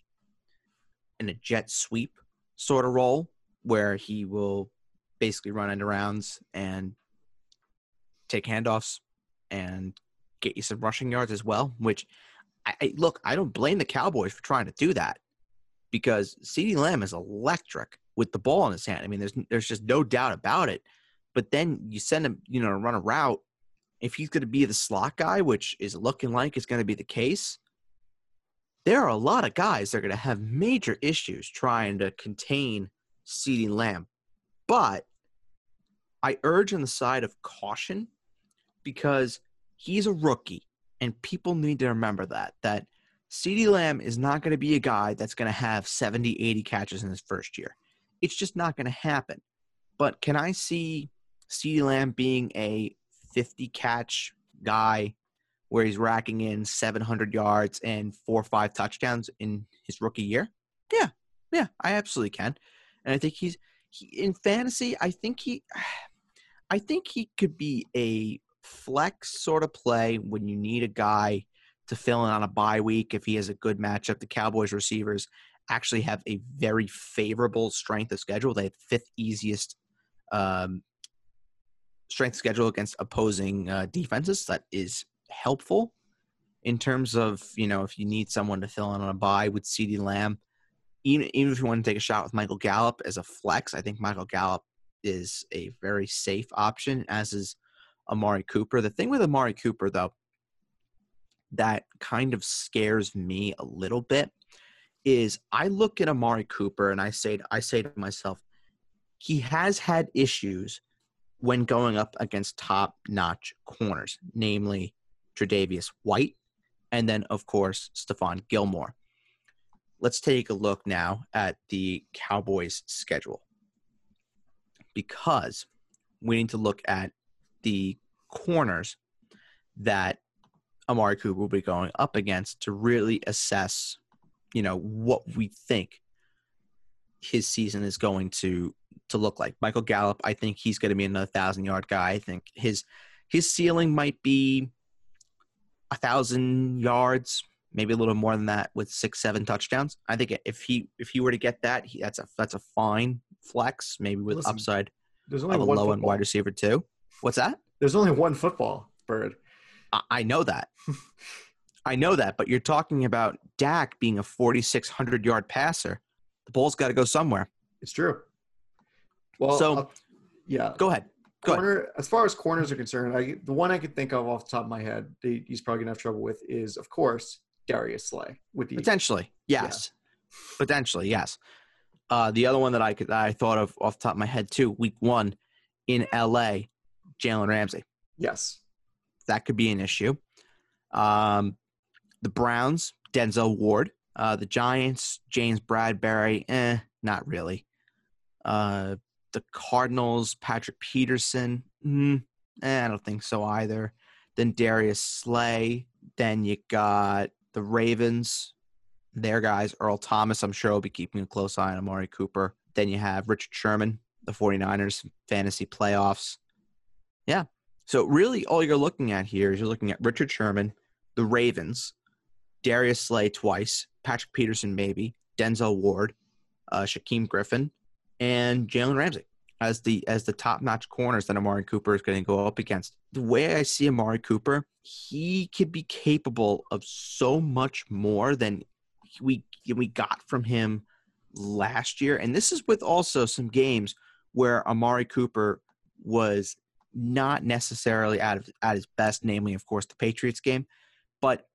in a jet sweep sort of role where he will basically run end arounds and take handoffs and get you some rushing yards as well, which I, I look, I don't blame the Cowboys for trying to do that because CeeDee Lamb is electric with the ball in his hand. I mean, there's there's just no doubt about it. But then you send him, you know, run a route. If he's going to be the slot guy, which is looking like is going to be the case, there are a lot of guys that are going to have major issues trying to contain CeeDee Lamb. But I urge on the side of caution because he's a rookie, and people need to remember that that CeeDee Lamb is not going to be a guy that's going to have 70, 80 catches in his first year. It's just not going to happen. But can I see CeeDee Lamb being a 50 catch guy where he's racking in 700 yards and four or five touchdowns in his rookie year? Yeah, yeah, I absolutely can. And I think he's he, in fantasy. I think he, [SIGHS] I think he could be a flex sort of play when you need a guy to fill in on a bye week if he has a good matchup. The Cowboys receivers actually have a very favorable strength of schedule. They have fifth easiest um, strength schedule against opposing uh, defenses. That is helpful in terms of you know if you need someone to fill in on a bye with CeeDee Lamb. Even, even if you want to take a shot with Michael Gallup as a flex, I think Michael Gallup is a very safe option, as is Amari Cooper. The thing with Amari Cooper, though, that kind of scares me a little bit is I look at Amari Cooper and I say I say to myself, he has had issues when going up against top-notch corners, namely Tre'Davious White, and then of course Stephon Gilmore. Let's take a look now at the Cowboys' schedule because we need to look at the corners that Amari Cooper will be going up against to really assess, you know, what we think his season is going to to look like. Michael Gallup, I think he's going to be another thousand yard guy. I think his his ceiling might be a thousand yards, maybe a little more than that, with six seven touchdowns. I think if he if he were to get that, he, that's a that's a fine flex, maybe with Listen, upside there's only of a one low end wide receiver too. What's that? There's only one football bird. I, know that. [LAUGHS] I know that, but you're talking about Dak being a 4,600 yard passer. The ball's got to go somewhere. It's true. Well, so I'll, yeah, go ahead. Go Corner, ahead. as far as corners are concerned, I, the one I could think of off the top of my head, that he's probably gonna have trouble with is, of course, Darius Slay. With the potentially, yes, yeah. potentially, yes. Uh, the other one that I could that I thought of off the top of my head too, week one in L.A., Jalen Ramsey. Yes, that could be an issue. Um, the Browns, Denzel Ward. Uh, the Giants, James Bradberry. Eh, not really. Uh, the Cardinals, Patrick Peterson. Mm, eh, I don't think so either. Then Darius Slay. Then you got the Ravens, their guys, Earl Thomas, I'm sure will be keeping a close eye on Amari Cooper. Then you have Richard Sherman, the 49ers fantasy playoffs. Yeah. So really all you're looking at here is you're looking at Richard Sherman, the Ravens, Darius Slay twice, Patrick Peterson maybe, Denzel Ward, uh, Shaquem Griffin, and Jalen Ramsey as the as the top notch corners that Amari Cooper is going to go up against. The way I see Amari Cooper, he could be capable of so much more than we we got from him last year, and this is with also some games where Amari Cooper was not necessarily at, at his best, namely, of course, the Patriots game. But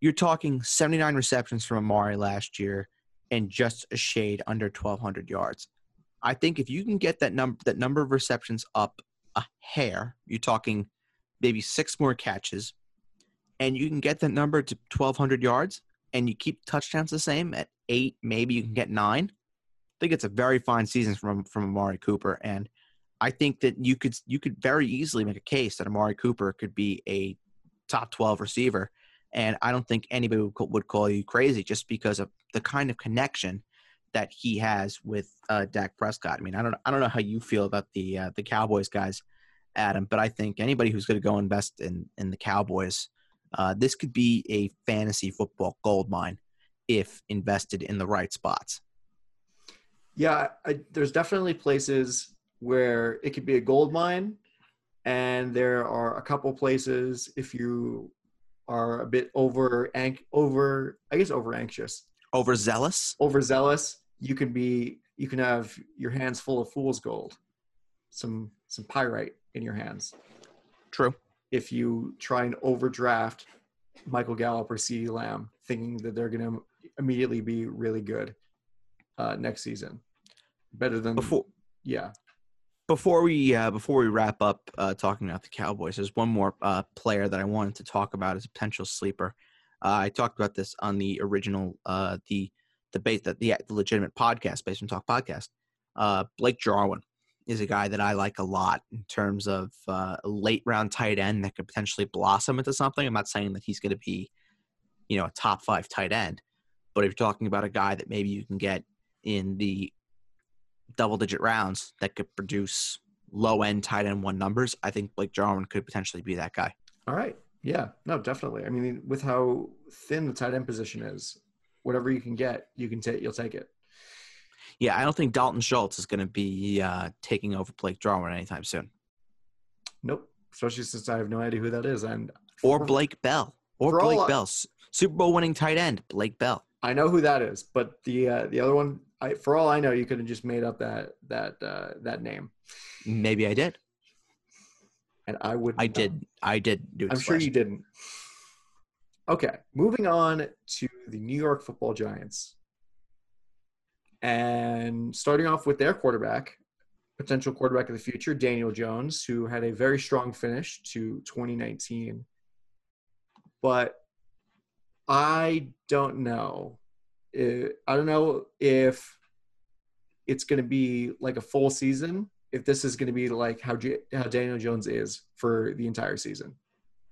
you're talking 79 receptions from Amari last year and just a shade under 1,200 yards. I think if you can get that number that number of receptions up a hair, you're talking maybe six more catches, and you can get that number to 1,200 yards, and you keep touchdowns the same at eight, maybe you can get nine. I think it's a very fine season from from Amari Cooper, and I think that you could you could very easily make a case that Amari Cooper could be a top twelve receiver, and I don't think anybody would call, would call you crazy just because of the kind of connection that he has with uh, Dak Prescott. I mean, I don't I don't know how you feel about the uh, the Cowboys guys, Adam, but I think anybody who's going to go invest in in the Cowboys uh, this could be a fantasy football gold mine if invested in the right spots. Yeah, I, there's definitely places where it could be a gold mine, and there are a couple places if you are a bit over anx- over I guess over anxious, Overzealous. overzealous, you can be you can have your hands full of fool's gold, some some pyrite in your hands True. if you try and overdraft Michael Gallup or CeeDee Lamb, thinking that they're going to immediately be really good uh, next season, better than Before yeah. Before we uh, before we wrap up uh, talking about the Cowboys, there's one more uh, player that I wanted to talk about as a potential sleeper. Uh, I talked about this on the original uh, the debate that the, the legitimate podcast, Basement Talk podcast. Uh, Blake Jarwin is a guy that I like a lot in terms of a late round tight end that could potentially blossom into something. I'm not saying that he's going to be, you know, a top five tight end, but if you're talking about a guy that maybe you can get in the double digit rounds that could produce low end tight end one numbers, I think Blake Jarwin could potentially be that guy. All right. Yeah. No, definitely. I mean, with how thin the tight end position is, whatever you can get, you can take. You'll take it. Yeah, I don't think Dalton Schultz is going to be uh, taking over Blake Jarwin anytime soon, Nope. Especially since I have no idea who that is, and or Blake Bell, or all Blake I- Bell, Super Bowl winning tight end Blake Bell. I know who that is, but the uh, the other one, I, for all I know, you could have just made up that that uh, that name, Maybe I did. and I would. I not. did. I did do. I'm sure you didn't. Okay, moving on to the New York Football Giants, and starting off with their quarterback, potential quarterback of the future, Daniel Jones, who had a very strong finish to 2019, but I don't know. I don't know if it's going to be like a full season. If this is going to be like how how Daniel Jones is for the entire season,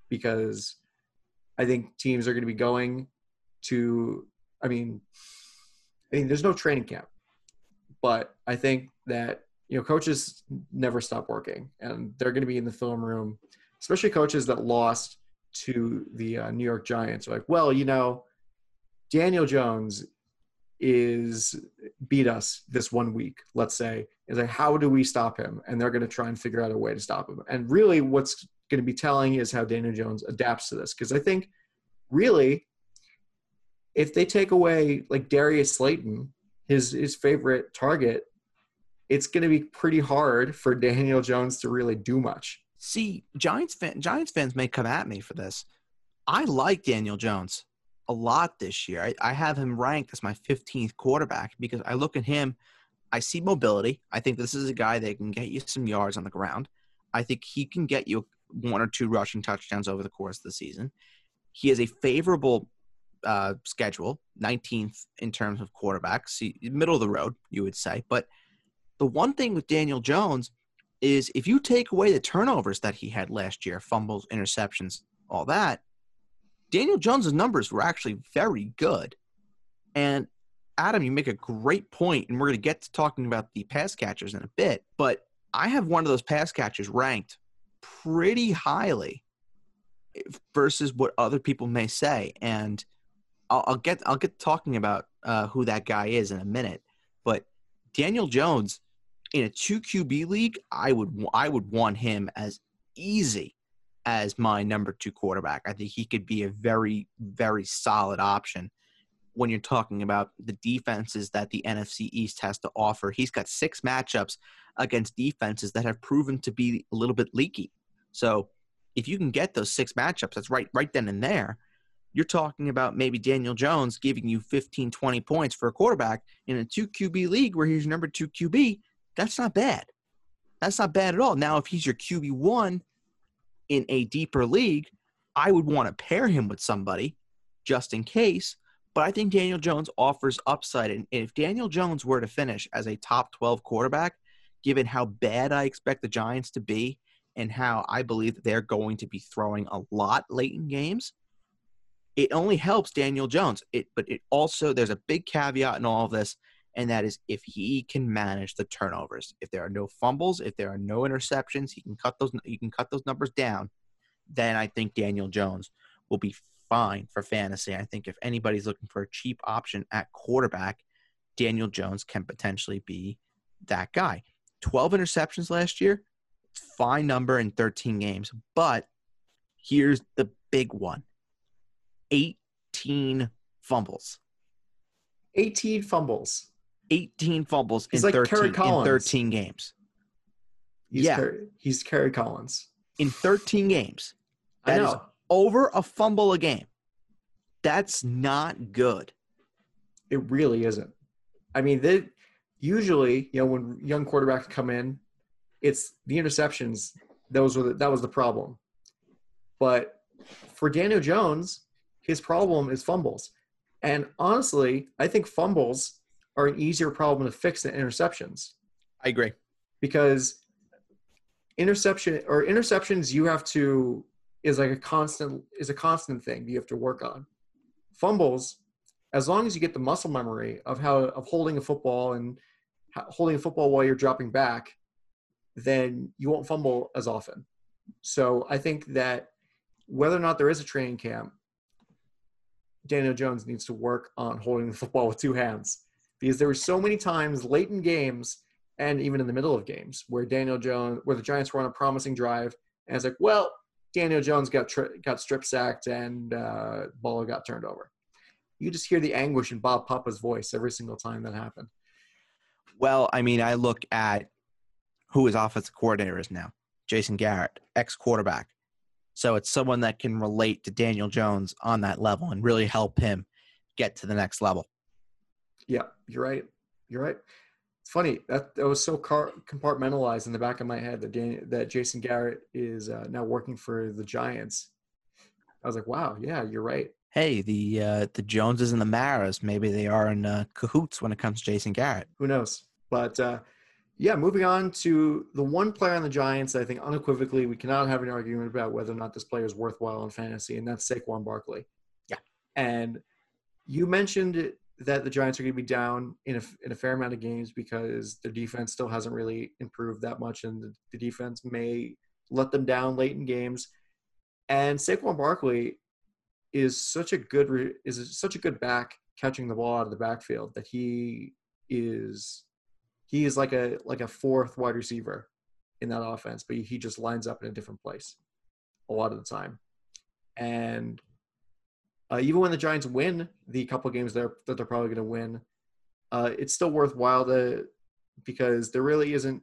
because I think teams are going to be going to. I mean, I mean, there's no training camp, but I think that you know coaches never stop working, and they're going to be in the film room, especially coaches that lost to the uh, New York Giants. Like, well, you know, Daniel Jones is beat us this one week, let's say, is like, how do we stop him? And they're going to try and figure out a way to stop him. And really, what's going to be telling is how Daniel Jones adapts to this. Because I think, really, if they take away like Darius Slayton, his his favorite target, it's going to be pretty hard for Daniel Jones to really do much. See, Giants fan, Giants fans may come at me for this. I like Daniel Jones a lot this year. I, I have him ranked as my 15th quarterback because I look at him. I see mobility. I think this is a guy that can get you some yards on the ground. I think he can get you one or two rushing touchdowns over the course of the season. He has a favorable uh, schedule, 19th in terms of quarterbacks, middle of the road, you would say. But the one thing with Daniel Jones is if you take away the turnovers that he had last year, fumbles, interceptions, all that, Daniel Jones's numbers were actually very good. And Adam, you make a great point, and we're going to get to talking about the pass catchers in a bit. But I have one of those pass catchers ranked pretty highly versus what other people may say, and I'll, I'll get I'll get talking about uh, who that guy is in a minute. But Daniel Jones in a two QB league, I would I would want him as easy as my number two quarterback. I think he could be a very very solid option when you're talking about the defenses that the NFC East has to offer. He's got six matchups against defenses that have proven to be a little bit leaky. So if you can get those six matchups, that's right right then and there. You're talking about maybe Daniel Jones giving you 15, 20 points for a quarterback in a two QB league where he's number two QB. That's not bad. That's not bad at all. Now, if he's your QB one in a deeper league, I would want to pair him with somebody just in case. But I think Daniel Jones offers upside. And if Daniel Jones were to finish as a top 12 quarterback, given how bad I expect the Giants to be and how I believe that they're going to be throwing a lot late in games, it only helps Daniel Jones. It, but it also, there's a big caveat in all of this, and that is if he can manage the turnovers. If there are no fumbles, if there are no interceptions, he can cut those. He can cut those numbers down. Then I think Daniel Jones will be fine for fantasy. I think if anybody's looking for a cheap option at quarterback, Daniel Jones can potentially be that guy. 12 interceptions last year, fine number in 13 games. But here's the big one 18 fumbles. 18 fumbles. 18 fumbles in, like 13, Kerry in 13 games. He's Yeah. Kerry, he's Kerry Collins. In 13 games. I That is over a fumble a game. That's not good. It really isn't. I mean, they usually, you know, when young quarterbacks come in, it's the interceptions. Those were the, that was the problem. But for Daniel Jones, his problem is fumbles. And honestly, I think fumbles are an easier problem to fix than interceptions I agree. because interception or interceptions you have to is like a constant is a constant thing you have to work on. Fumbles, as long as you get the muscle memory of how of holding a football and holding a football while you're dropping back, then you won't fumble as often. So I think that whether or not there is a training camp, Daniel Jones needs to work on holding the football with two hands because there were so many times late in games and even in the middle of games where Daniel Jones, where the Giants were on a promising drive, and it's like, well, Daniel Jones got tri- got strip sacked and uh, ball got turned over. You just hear the anguish in Bob Papa's voice every single time that happened. Well, I mean, I look at who his offensive coordinator is now Jason Garrett, ex quarterback. So it's someone that can relate to Daniel Jones on that level and really help him get to the next level. Yeah, you're right. You're right. It's funny that that was so car- compartmentalized in the back of my head that Dan- that Jason Garrett is uh, now working for the Giants. I was like, wow, yeah, you're right. Hey, the uh, the Joneses and the Maras, maybe they are in uh, cahoots when it comes to Jason Garrett. Who knows? But uh, yeah, moving on to the one player on the Giants that I think unequivocally we cannot have an argument about whether or not this player is worthwhile in fantasy, and that's Saquon Barkley. Yeah. And you mentioned that the Giants are going to be down in a, in a fair amount of games because their defense still hasn't really improved that much, and the, the defense may let them down late in games. And Saquon Barkley is such a good is such a good back catching the ball out of the backfield that he is he is like a like a fourth wide receiver in that offense, but he just lines up in a different place a lot of the time. And uh, even when the Giants win the couple games they're, that they're probably going to win, uh, it's still worthwhile to because there really isn't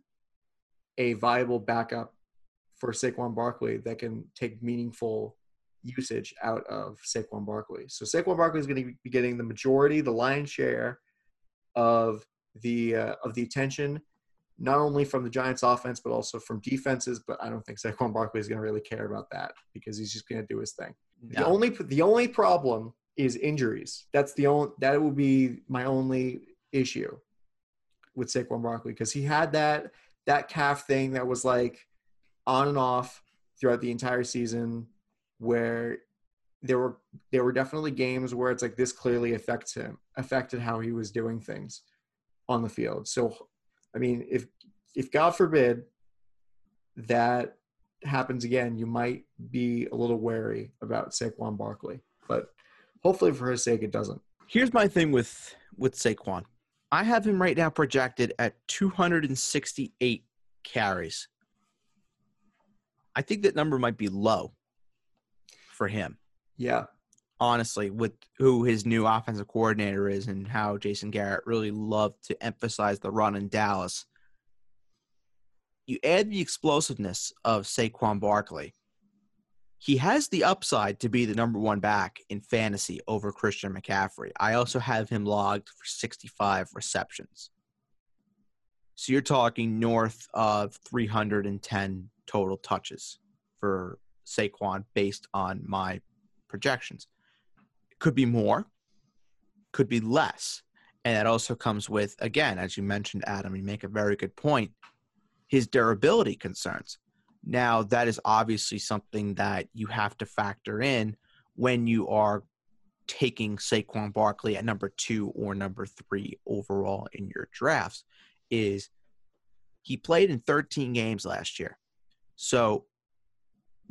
a viable backup for Saquon Barkley that can take meaningful usage out of Saquon Barkley. So Saquon Barkley is going to be getting the majority, the lion's share of the uh, of the attention, not only from the Giants' offense but also from defenses. But I don't think Saquon Barkley is going to really care about that because he's just going to do his thing. The only the only problem is injuries. That's the only that would be my only issue with Saquon Barkley because he had that that calf thing that was like on and off throughout the entire season where there were there were definitely games where it's like this clearly affects him affected how he was doing things on the field. So I mean if if God forbid that happens again, you might be a little wary about Saquon Barkley. But hopefully for his sake it doesn't. Here's my thing with with Saquon. I have him right now projected at 268 carries. I think that number might be low for him. Yeah. Honestly, with who his new offensive coordinator is and how Jason Garrett really loved to emphasize the run in Dallas. You add the explosiveness of Saquon Barkley. He has the upside to be the number one back in fantasy over Christian McCaffrey. I also have him logged for 65 receptions. So you're talking north of 310 total touches for Saquon based on my projections could be more, could be less. And that also comes with, again, as you mentioned, Adam, you make a very good point, his durability concerns. Now, that is obviously something that you have to factor in when you are taking Saquon Barkley at number two or number three overall in your drafts. Is he played in 13 games last year. So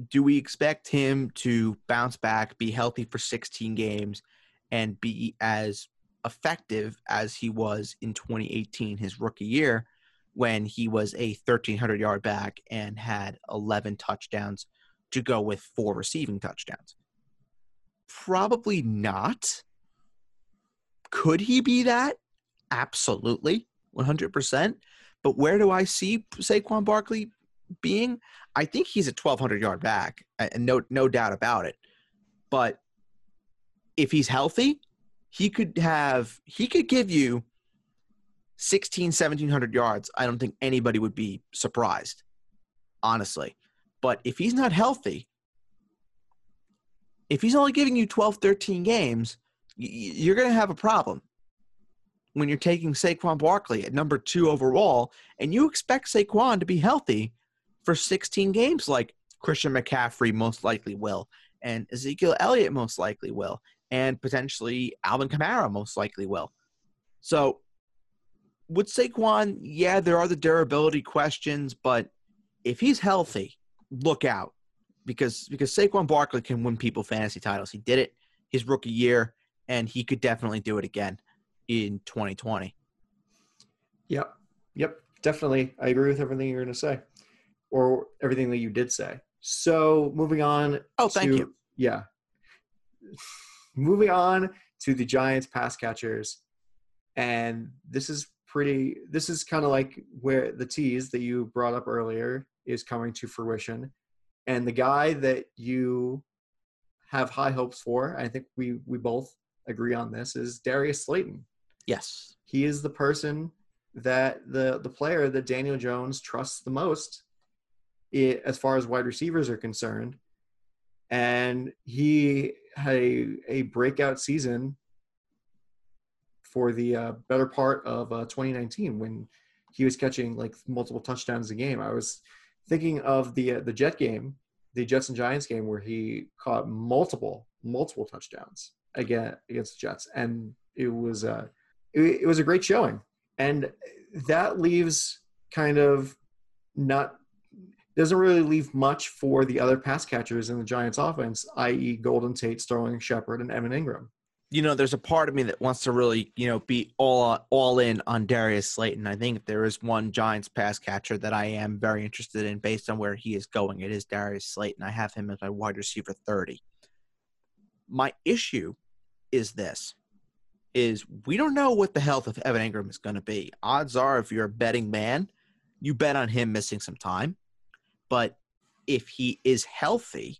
do we expect him to bounce back, be healthy for 16 games, and be as effective as he was in 2018, his rookie year, when he was a 1,300 yard back and had 11 touchdowns to go with four receiving touchdowns? Probably not. Could he be that? Absolutely, 100%. But where do I see Saquon Barkley being? I think he's a 1,200 yard back, and no, no doubt about it. But if he's healthy, he could have, he could give you 16, 1700 yards. I don't think anybody would be surprised, honestly. But if he's not healthy, if he's only giving you 12, 13 games, you're going to have a problem when you're taking Saquon Barkley at number two overall, and you expect Saquon to be healthy for 16 games, like Christian McCaffrey most likely will, and Ezekiel Elliott most likely will, and potentially Alvin Kamara most likely will. So, with Saquon, yeah, there are the durability questions, but if he's healthy, look out because because Saquon Barkley can win people fantasy titles. He did it his rookie year, and he could definitely do it again in 2020. Yep. Yep. Definitely. I agree with everything you're going to say or everything that you did say. So moving on. Oh, thank to, you. Yeah. [LAUGHS] moving on to the Giants pass catchers. And this is pretty, this is kind of like where the tease that you brought up earlier is coming to fruition. And the guy that you have high hopes for, I think we, we both agree on this, is Darius Slayton. Yes. He is the person that the the player that Daniel Jones trusts the most it, as far as wide receivers are concerned. And he had a, a breakout season for the uh, better part of uh, 2019 when he was catching like multiple touchdowns a game. I was thinking of the uh, the Jet game, the Jets and Giants game, where he caught multiple multiple touchdowns again against the Jets, and it was uh, it, it was a great showing, and that leaves kind of not doesn't really leave much for the other pass catchers in the Giants offense, i.e., Golden Tate, Sterling Shepard, and Evan Engram. You know, there's a part of me that wants to really, you know, be all all in on Darius Slayton. I think if there is one Giants pass catcher that I am very interested in based on where he is going, it is Darius Slayton. I have him as my wide receiver 30. My issue is this is we don't know what the health of Evan Engram is going to be. Odds are, if you're a betting man, you bet on him missing some time. But if he is healthy,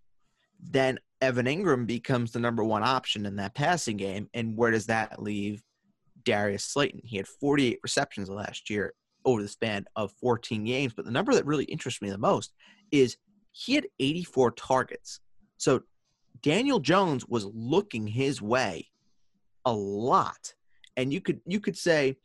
then Evan Engram becomes the number one option in that passing game. And where does that leave Darius Slayton? He had 48 receptions last year over the span of 14 games. But the number that really interests me the most is he had 84 targets. So Daniel Jones was looking his way a lot. And you could you could say,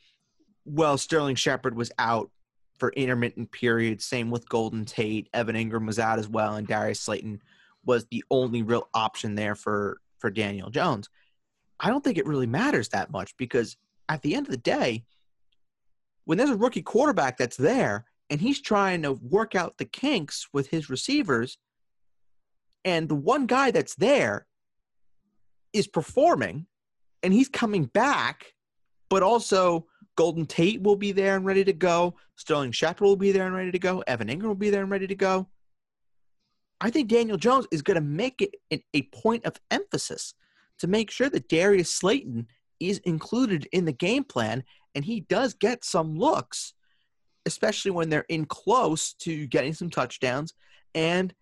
well, Sterling Shepard was out for intermittent periods. Same with Golden Tate. Evan Engram was out as well, and Darius Slayton was the only real option there for for Daniel Jones. I don't think it really matters that much because at the end of the day, when there's a rookie quarterback that's there and he's trying to work out the kinks with his receivers, and the one guy that's there is performing, and he's coming back, but also Golden Tate will be there and ready to go. Sterling Shepard will be there and ready to go. Evan Engram will be there and ready to go. I think Daniel Jones is going to make it a point of emphasis to make sure that Darius Slayton is included in the game plan and he does get some looks, especially when they're in close to getting some touchdowns and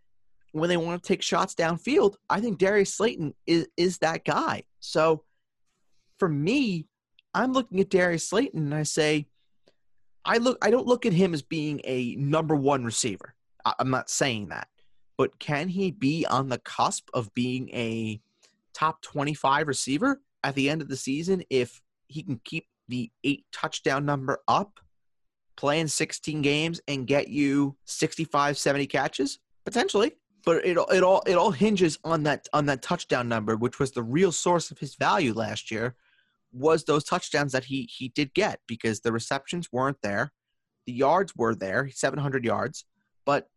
when they want to take shots downfield. I think Darius Slayton is, is that guy. So for me, I'm looking at Darius Slayton and I say, I look I don't look at him as being a number one receiver. I'm not saying that. But can he be on the cusp of being a top 25 receiver at the end of the season if he can keep the eight touchdown number up, playing 16 games and get you 65, 70 catches? Potentially. But it, it all it all hinges on that on that touchdown number, which was the real source of his value last year was those touchdowns that he he did get because the receptions weren't there, the yards were there, 700 yards, but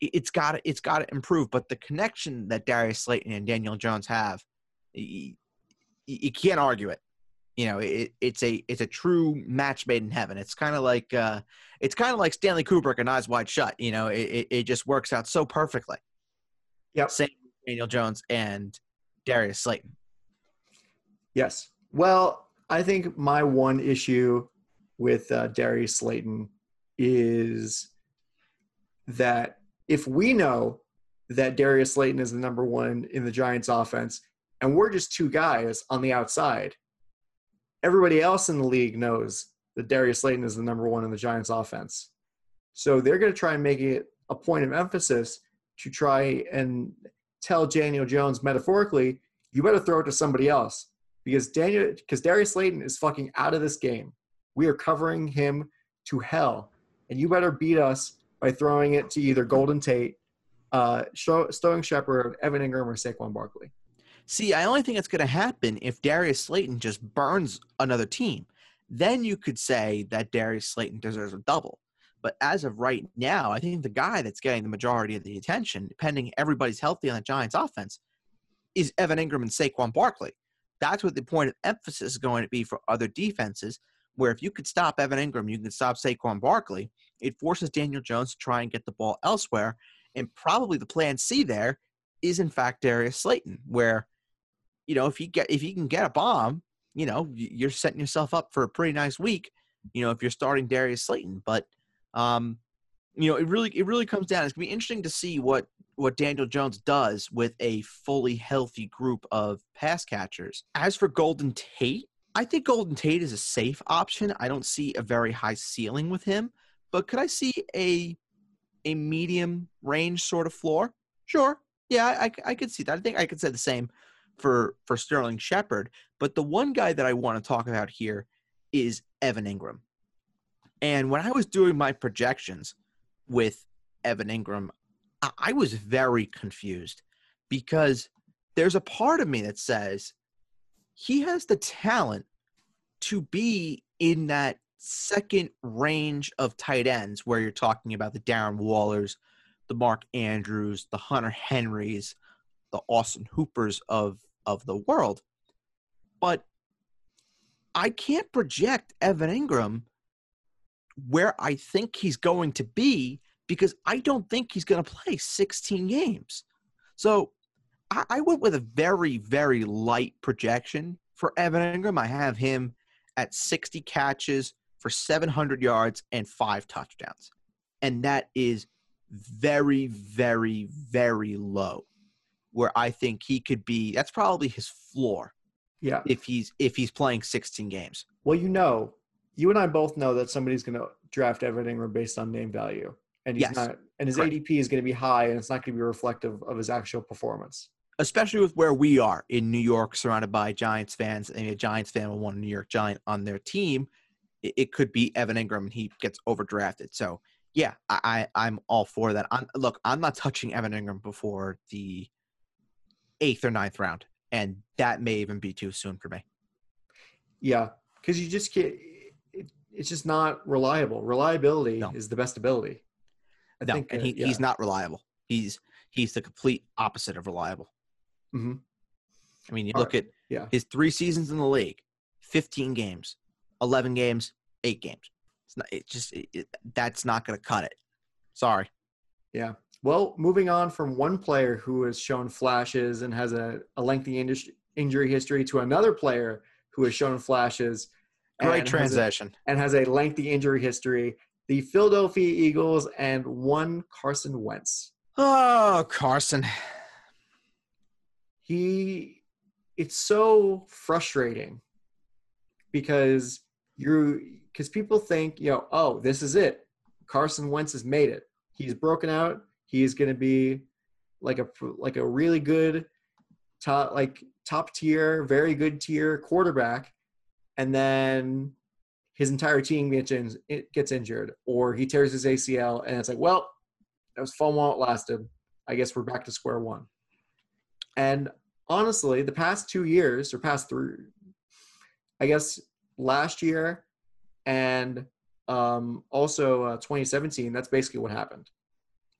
it's got it's got to improve. But the connection that Darius Slayton and Daniel Jones have, you, you can't argue it. You know, it, it's a it's a true match made in heaven. It's kind of like uh, it's kind of like Stanley Kubrick and Eyes Wide Shut. You know, it, it just works out so perfectly. Yep. Same Daniel Jones and Darius Slayton. Yes. Well, I think my one issue with uh, Darius Slayton is that if we know that Darius Slayton is the number one in the Giants offense, and we're just two guys on the outside, everybody else in the league knows that Darius Slayton is the number one in the Giants offense. So they're going to try and make it a point of emphasis to try and tell Daniel Jones metaphorically, you better throw it to somebody else because Daniel because Darius Slayton is fucking out of this game. We are covering him to hell, and you better beat us by throwing it to either Golden Tate, uh, Sterling Shepard, Evan Engram, or Saquon Barkley. See, I only think it's going to happen if Darius Slayton just burns another team. Then you could say that Darius Slayton deserves a double. But as of right now, I think the guy that's getting the majority of the attention, depending everybody's healthy on the Giants offense, is Evan Engram and Saquon Barkley. That's what the point of emphasis is going to be for other defenses, where if you could stop Evan Engram, you can stop Saquon Barkley. It forces Daniel Jones to try and get the ball elsewhere. And probably the plan C there is in fact Darius Slayton, where, you know, if you get if you can get a bomb, you know, you're setting yourself up for a pretty nice week, you know, if you're starting Darius Slayton. But um, you know, it really it really comes down. It's gonna be interesting to see what what Daniel Jones does with a fully healthy group of pass catchers. As for Golden Tate, I think Golden Tate is a safe option. I don't see a very high ceiling with him, but could I see a a medium range sort of floor? Sure. Yeah, I, I could see that. I think I could say the same for for Sterling Shepard. But the one guy that I want to talk about here is Evan Engram. And when I was doing my projections with Evan Engram, I was very confused because there's a part of me that says he has the talent to be in that second range of tight ends where you're talking about the Darren Wallers, the Mark Andrews, the Hunter Henrys, the Austin Hoopers of of the world. But I can't project Evan Engram where I think he's going to be because I don't think he's going to play 16 games. So I, I, went with a very, very light projection for Evan Engram. I have him at 60 catches for 700 yards and five touchdowns. And that is very, very, very low where I think he could be. That's probably his floor. Yeah. If he's if he's playing 16 games. Well, you know, you and I both know that somebody's going to draft Evan Engram based on name value, and he's Yes. not, and his Correct. ADP is going to be high, and it's not going to be reflective of his actual performance. especially with where we are in New York, surrounded by Giants fans, and a Giants fan will want a New York Giant on their team, it, it could be Evan Engram and he gets overdrafted. So yeah, I, I I'm all for that. I'm, look, I'm not touching Evan Engram before the eighth or ninth round, and that may even be too soon for me. Yeah, because you just can't. It, it's just not reliable. Reliability No. is the best ability. I no, think, and uh, yeah. he's not reliable. He's he's the complete opposite of reliable. Mhm. I mean, you All look at Yeah. his three seasons in the league 15 games 11 games 8 games it's not it just it, it- that's not going to cut it sorry Yeah. Well, moving on from one player who has shown flashes and has a, a lengthy indus- injury history to another player who has shown flashes. Great and has a- transition. and has a lengthy injury history. The Philadelphia Eagles and one Carson Wentz. oh carson. He, it's so frustrating because you're because people think you know oh this is it. Carson Wentz has made it. He's broken out. He's going to be like a like a really good top like top tier very good tier quarterback and then his entire team gets in, gets injured or he tears his ACL and it's like well that was fun while it lasted I guess we're back to square one and honestly the past two years or past three I guess last year and um, also uh, 2017. That's basically what happened.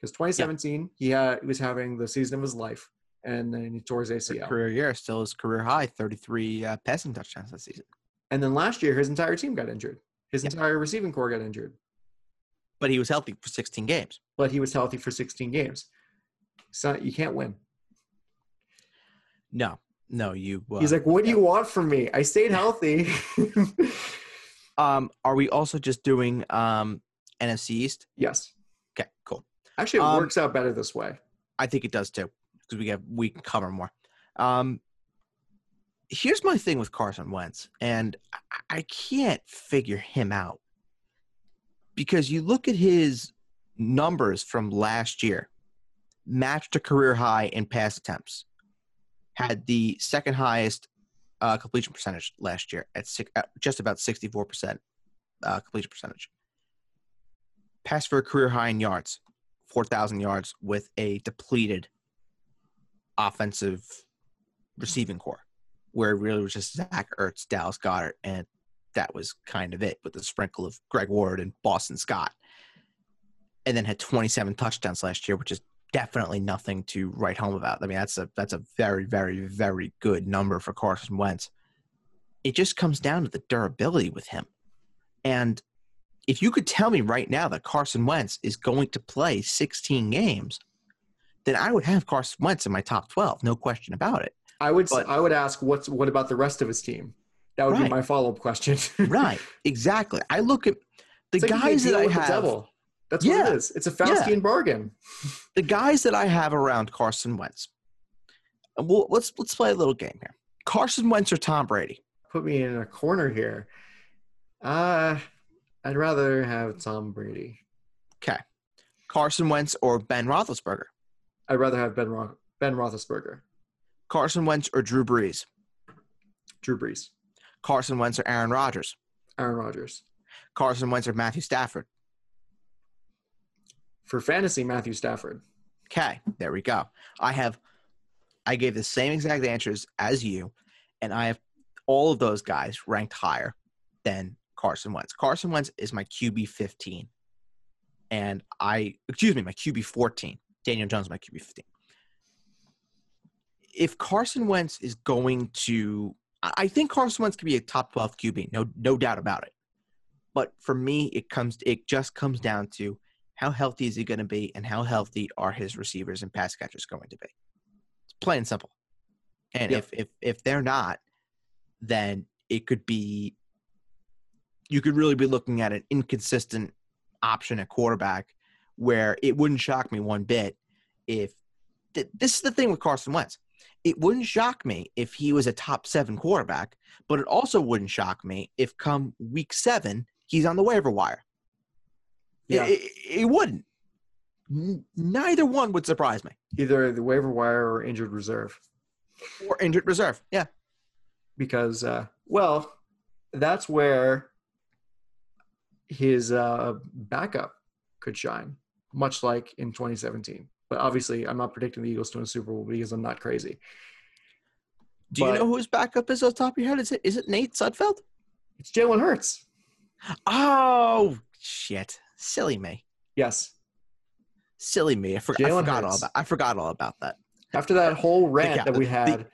Because 2017, he, had, he was having the season of his life, and then he tore his His ACL. career year still his career high 33 uh, passing touchdowns this season And then last year, his entire team got injured. His Yeah. entire receiving corps got injured, but he was healthy for 16 games but he was healthy for 16 games. So you can't win. no No, you. Uh, He's like, "What do you want from me? I stayed [LAUGHS] healthy." [LAUGHS] Um, are we also just doing um NFC East? yes, Okay, cool. actually, it Um, works out better this way. I think it does too because we have we can cover more. Um, here's my thing with Carson Wentz, and I, can't figure him out because you look at his numbers from last year, matched a career high in pass attempts, had the second highest uh, completion percentage last year at, six, at just about 64% uh, completion percentage. Passed for a career high in yards, 4,000 yards with a depleted offensive receiving corps, where it really was just Zach Ertz, Dallas Goedert, and that was kind of it with a sprinkle of Greg Ward and Boston Scott. And then had 27 touchdowns last year, which is definitely nothing to write home about. I mean, that's a that's a very, very, very good number for Carson Wentz. It just comes down to the durability with him. And if you could tell me right now that Carson Wentz is going to play 16 games, then I would have Carson Wentz in my top 12, no question about it. I would but- I would ask what's what about the rest of his team? That would Right. be my follow up question. [LAUGHS] Right, exactly. I look at the It's guys that I have, devil. That's what Yeah. it is. It's a Faustian bargain. [LAUGHS] the guys that I have around Carson Wentz. We'll, let's let's play a little game here. Carson Wentz or Tom Brady? Put me in a corner here. Uh I'd rather have Tom Brady. Okay. Carson Wentz or Ben Roethlisberger? I'd rather have Ben Ro- Ben Roethlisberger, Carson Wentz or Drew Brees? Drew Brees, Carson Wentz or Aaron Rodgers? Aaron Rodgers. Carson Wentz or Matthew Stafford? For fantasy, Matthew Stafford. Okay, there we go. I have, I gave the same exact answers as you, and I have all of those guys ranked higher than Carson Wentz. Carson Wentz is my QB 15, and I, excuse me, my QB 14. Daniel Jones, is my QB 15. If Carson Wentz is going to, I think Carson Wentz could be a top 12 QB, no, no doubt about it. But for me, it comes, it just comes down to how healthy is he going to be, and how healthy are his receivers and pass catchers going to be? It's plain and simple. And Yep. if if if they're not, then it could be you could really be looking at an inconsistent option at quarterback where it wouldn't shock me one bit if th- this is the thing with Carson Wentz. It wouldn't shock me if he was a top seven quarterback, but it also wouldn't shock me if come week seven he's on the waiver wire. Yeah. It, it, it wouldn't. Neither one would surprise me. Either the waiver wire or injured reserve. Or injured reserve. Yeah. because uh, well that's where his uh, backup could shine much like in 2017 but obviously i'm not predicting the eagles to win a super bowl because i'm not crazy Do you know who his backup is on top of your head? Is it is it Nate Sudfeld? it's jalen hurts Oh shit! Silly me. yes Silly me. I, for, I forgot all Hurts. about. I forgot all about that. after that whole rant Yeah, that we the- had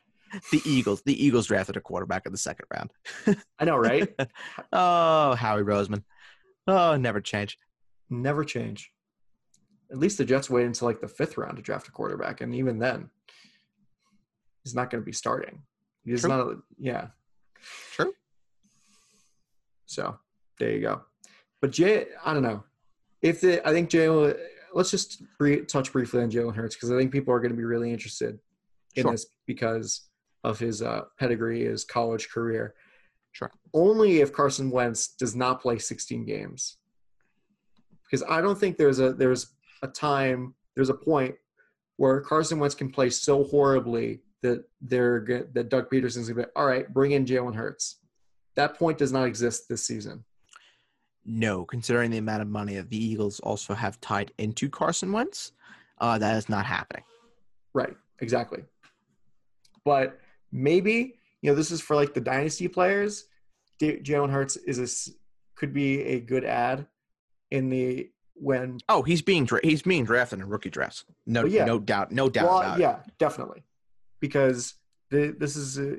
The Eagles. The Eagles drafted a quarterback in the second round. [LAUGHS] i know right [LAUGHS] Oh, Howie Roseman. Oh, never change. never change at least the jets wait until like the fifth round to draft a quarterback and even then he's not going to be starting he's True. not yeah True. So there you go. But Jay, I don't know if the I think Jalen. Let's just bre- touch briefly on Jalen Hurts because I think people are going to be really interested in Sure. this because of his uh, pedigree, his college career. Sure. Only if Carson Wentz does not play 16 games, because I don't think there's a there's a time there's a point where Carson Wentz can play so horribly that they're go- that Doug Pederson's gonna be all right. Bring in Jalen Hurts. That point does not exist this season. No, considering the amount of money that the Eagles also have tied into Carson Wentz, uh, that is not happening. Right, exactly. But maybe you know this is for like the dynasty players. D- Jalen Hurts is a could be a good ad in the when. Oh, he's being dra- he's being drafted in a rookie drafts. No, yeah. no doubt, no doubt Well, about it. yeah, definitely, because the, this is a,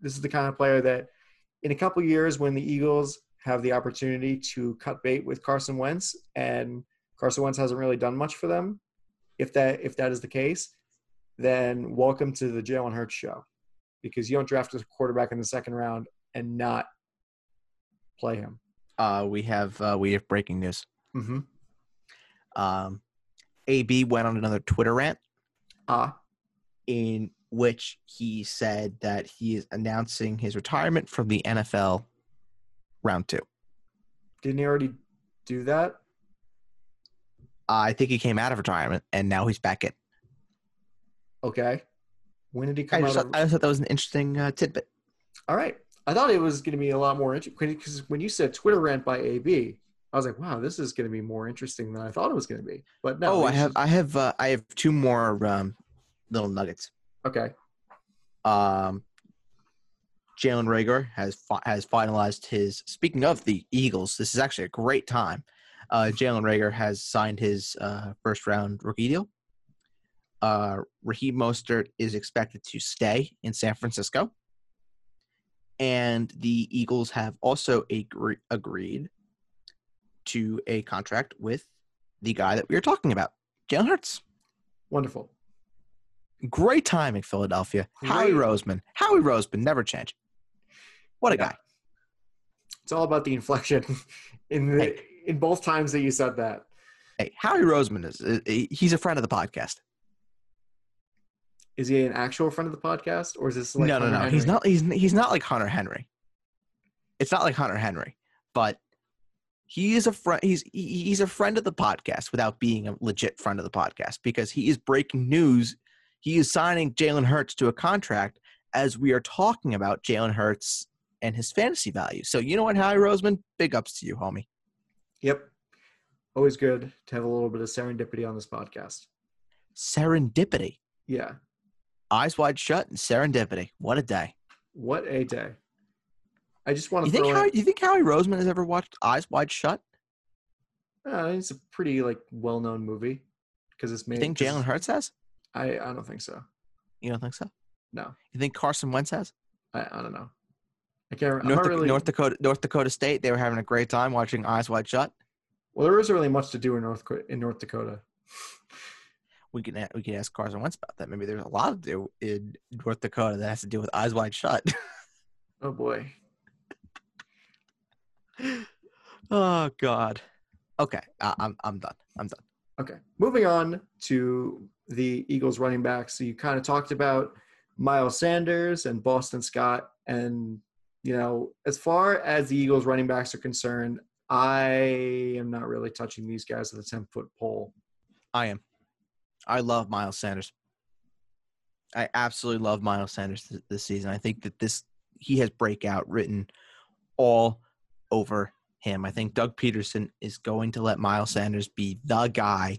this is the kind of player that in a couple years when the Eagles have the opportunity to cut bait with Carson Wentz and Carson Wentz hasn't really done much for them. If that if that is the case, then welcome to the Jalen Hurts show. because you don't draft a quarterback in the second round and not play him. Uh, we have uh, we have breaking news. Mm-hmm. Um, AB went on another Twitter rant Ah, in which he said that he is announcing his retirement from the NFL round two. didn't he already do that? I think he came out of retirement and now he's back in. Okay. When did he I come just, out? thought, Of, I thought that was an interesting uh, tidbit. all right. I thought it was going to be a lot more interesting because when you said Twitter rant by AB, I was like, wow, this is going to be more interesting than I thought it was going to be. But no. oh, I have I have uh, I have two more um, little nuggets. okay. Um, Jalen Reagor has fi- has finalized his. Speaking of the Eagles, this is actually a great time. Uh, Jalen Reagor has signed his uh, first round rookie deal. Uh, Raheem Mostert is expected to stay in San Francisco, and the Eagles have also agree- agreed to a contract with the guy that we were talking about, Jalen Hurts. Wonderful. Great timing, in Philadelphia. Howie Roseman. Howie Roseman never change. What a Yeah. guy. It's all about the inflection [LAUGHS] in the Hey. in both times that you said that. Hey, Howie Roseman is he's a friend of the podcast. Is he an actual friend of the podcast, or is this like no, no, Hunter no. He's Henry? not. He's he's not like Hunter Henry. It's not like Hunter Henry, but he is a friend. He's he's a friend of the podcast without being a legit friend of the podcast because he is breaking news. He is signing Jalen Hurts to a contract as we are talking about Jalen Hurts and his fantasy value. So you know what, Howie Roseman, big ups to you, homie. Yep. Always good to have a little bit of serendipity on this podcast. Serendipity. Yeah. Eyes wide shut and serendipity. What a day. What a day. I just want You to think Howie, in, you think Howie Roseman has ever watched Eyes Wide Shut? uh, it's a pretty like well-known movie because it's made. You think Jalen Hurts has? I I don't think so. You don't think so? No, You think Carson Wentz has? I I don't know. I can't. North, really. North Dakota, North Dakota State. They were having a great time watching Eyes Wide Shut. well, there isn't really much to do in North in North Dakota. We can we can ask Carson Wentz about that. Maybe there's a lot to do in North Dakota that has to do with Eyes Wide Shut. [LAUGHS] Oh boy. Oh God. Okay, I, I'm I'm done. I'm done. Okay. Moving on to the Eagles running backs. So you kind of talked about Miles Sanders and Boston Scott. And, you know, as far as the Eagles running backs are concerned, I am not really touching these guys with a 10 foot pole. I am. I love Miles Sanders. I absolutely love Miles Sanders th- this season. I think that this he has breakout written all over him. I think Doug Pederson is going to let Miles Sanders be the guy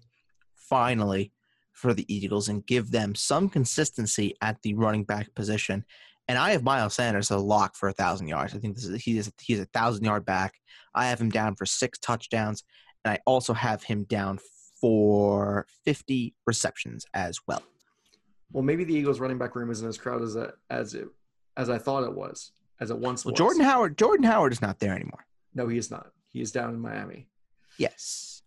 finally for the Eagles and give them some consistency at the running back position. And I have Miles Sanders a lock for a thousand yards. I think this is he is he's a thousand yard back. I have him down for six touchdowns, and I also have him down for 50 receptions as well. Well, maybe the Eagles running back room isn't as crowded as, as, it, as I thought it was, as it once Well, was. Jordan Howard, Jordan Howard is not there anymore. No, he is not. He is down in Miami. Yes.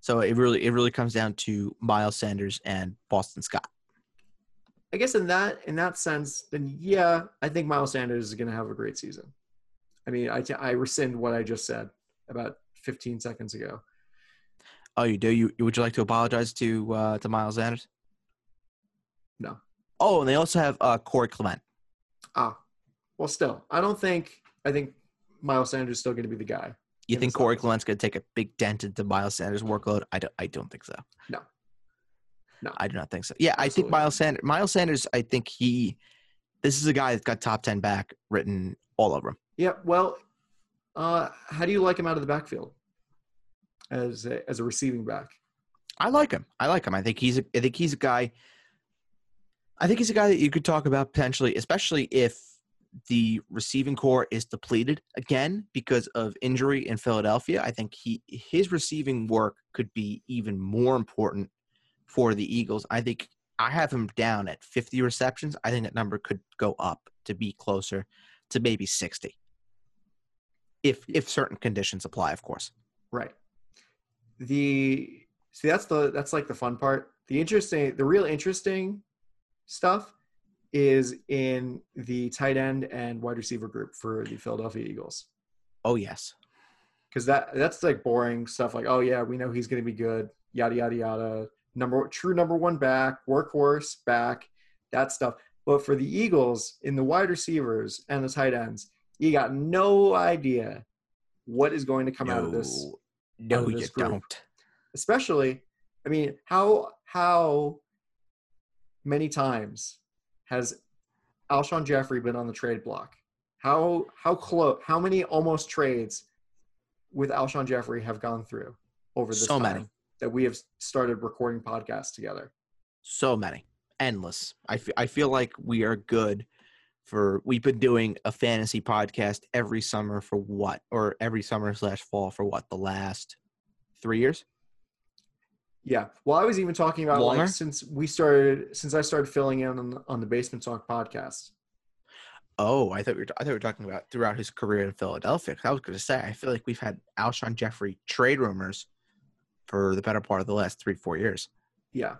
So it really it really comes down to Miles Sanders and Boston Scott. I guess in that in that sense, then yeah, I think Miles Sanders is going to have a great season. I mean, I, I rescind what I just said about 15 seconds ago. Oh, you do? You would you like to apologize to uh, to Miles Sanders? No. Oh, and they also have uh, Corey Clement. Ah, well, still, I don't think I think Miles Sanders is still going to be the guy. You think Corey Clement's going to take a big dent into Miles Sanders' workload? I don't. I don't think so. No. No. I do not think so. Yeah, I think Miles Sanders. Miles Sanders. I think he. This is a guy that's got top ten back written all over him. Yeah. Well, uh, how do you like him out of the backfield as a, as a receiving back? I like him. I like him. I think he's a, I think he's a guy. I think he's a guy that you could talk about potentially, especially if the receiving corps is depleted again because of injury in Philadelphia. I think he his receiving work could be even more important for the Eagles. I think I have him down at 50 receptions. I think that number could go up to be closer to maybe 60. If if certain conditions apply, of course. Right. The see that's the that's like the fun part. The interesting, the real interesting stuff is in the tight end and wide receiver group for the Philadelphia Eagles. Oh yes. Because that that's like boring stuff. Like, oh yeah, we know he's going to be good. Yada yada yada. Number true number one back, workhorse back, that stuff. But for the Eagles, in the wide receivers and the tight ends, you got no idea what is going to come out of this. No, of you group. don't. Especially, I mean, how how many times has Alshon Jeffery been on the trade block? How how close? How many almost trades with Alshon Jeffery have gone through over this So time many. that we have started recording podcasts together? So many. Endless. I I feel like we are good for we've been doing a fantasy podcast every summer for what or every summer slash fall for what the last three years Yeah. Well, I was even talking about Longer? like since we started since I started filling in on the, on the Basement Talk podcast. oh i thought we were, i thought we were talking about throughout his career in Philadelphia. i was going to say i feel like we've had alshon jeffery trade rumors for the better part of the last three four years Yeah.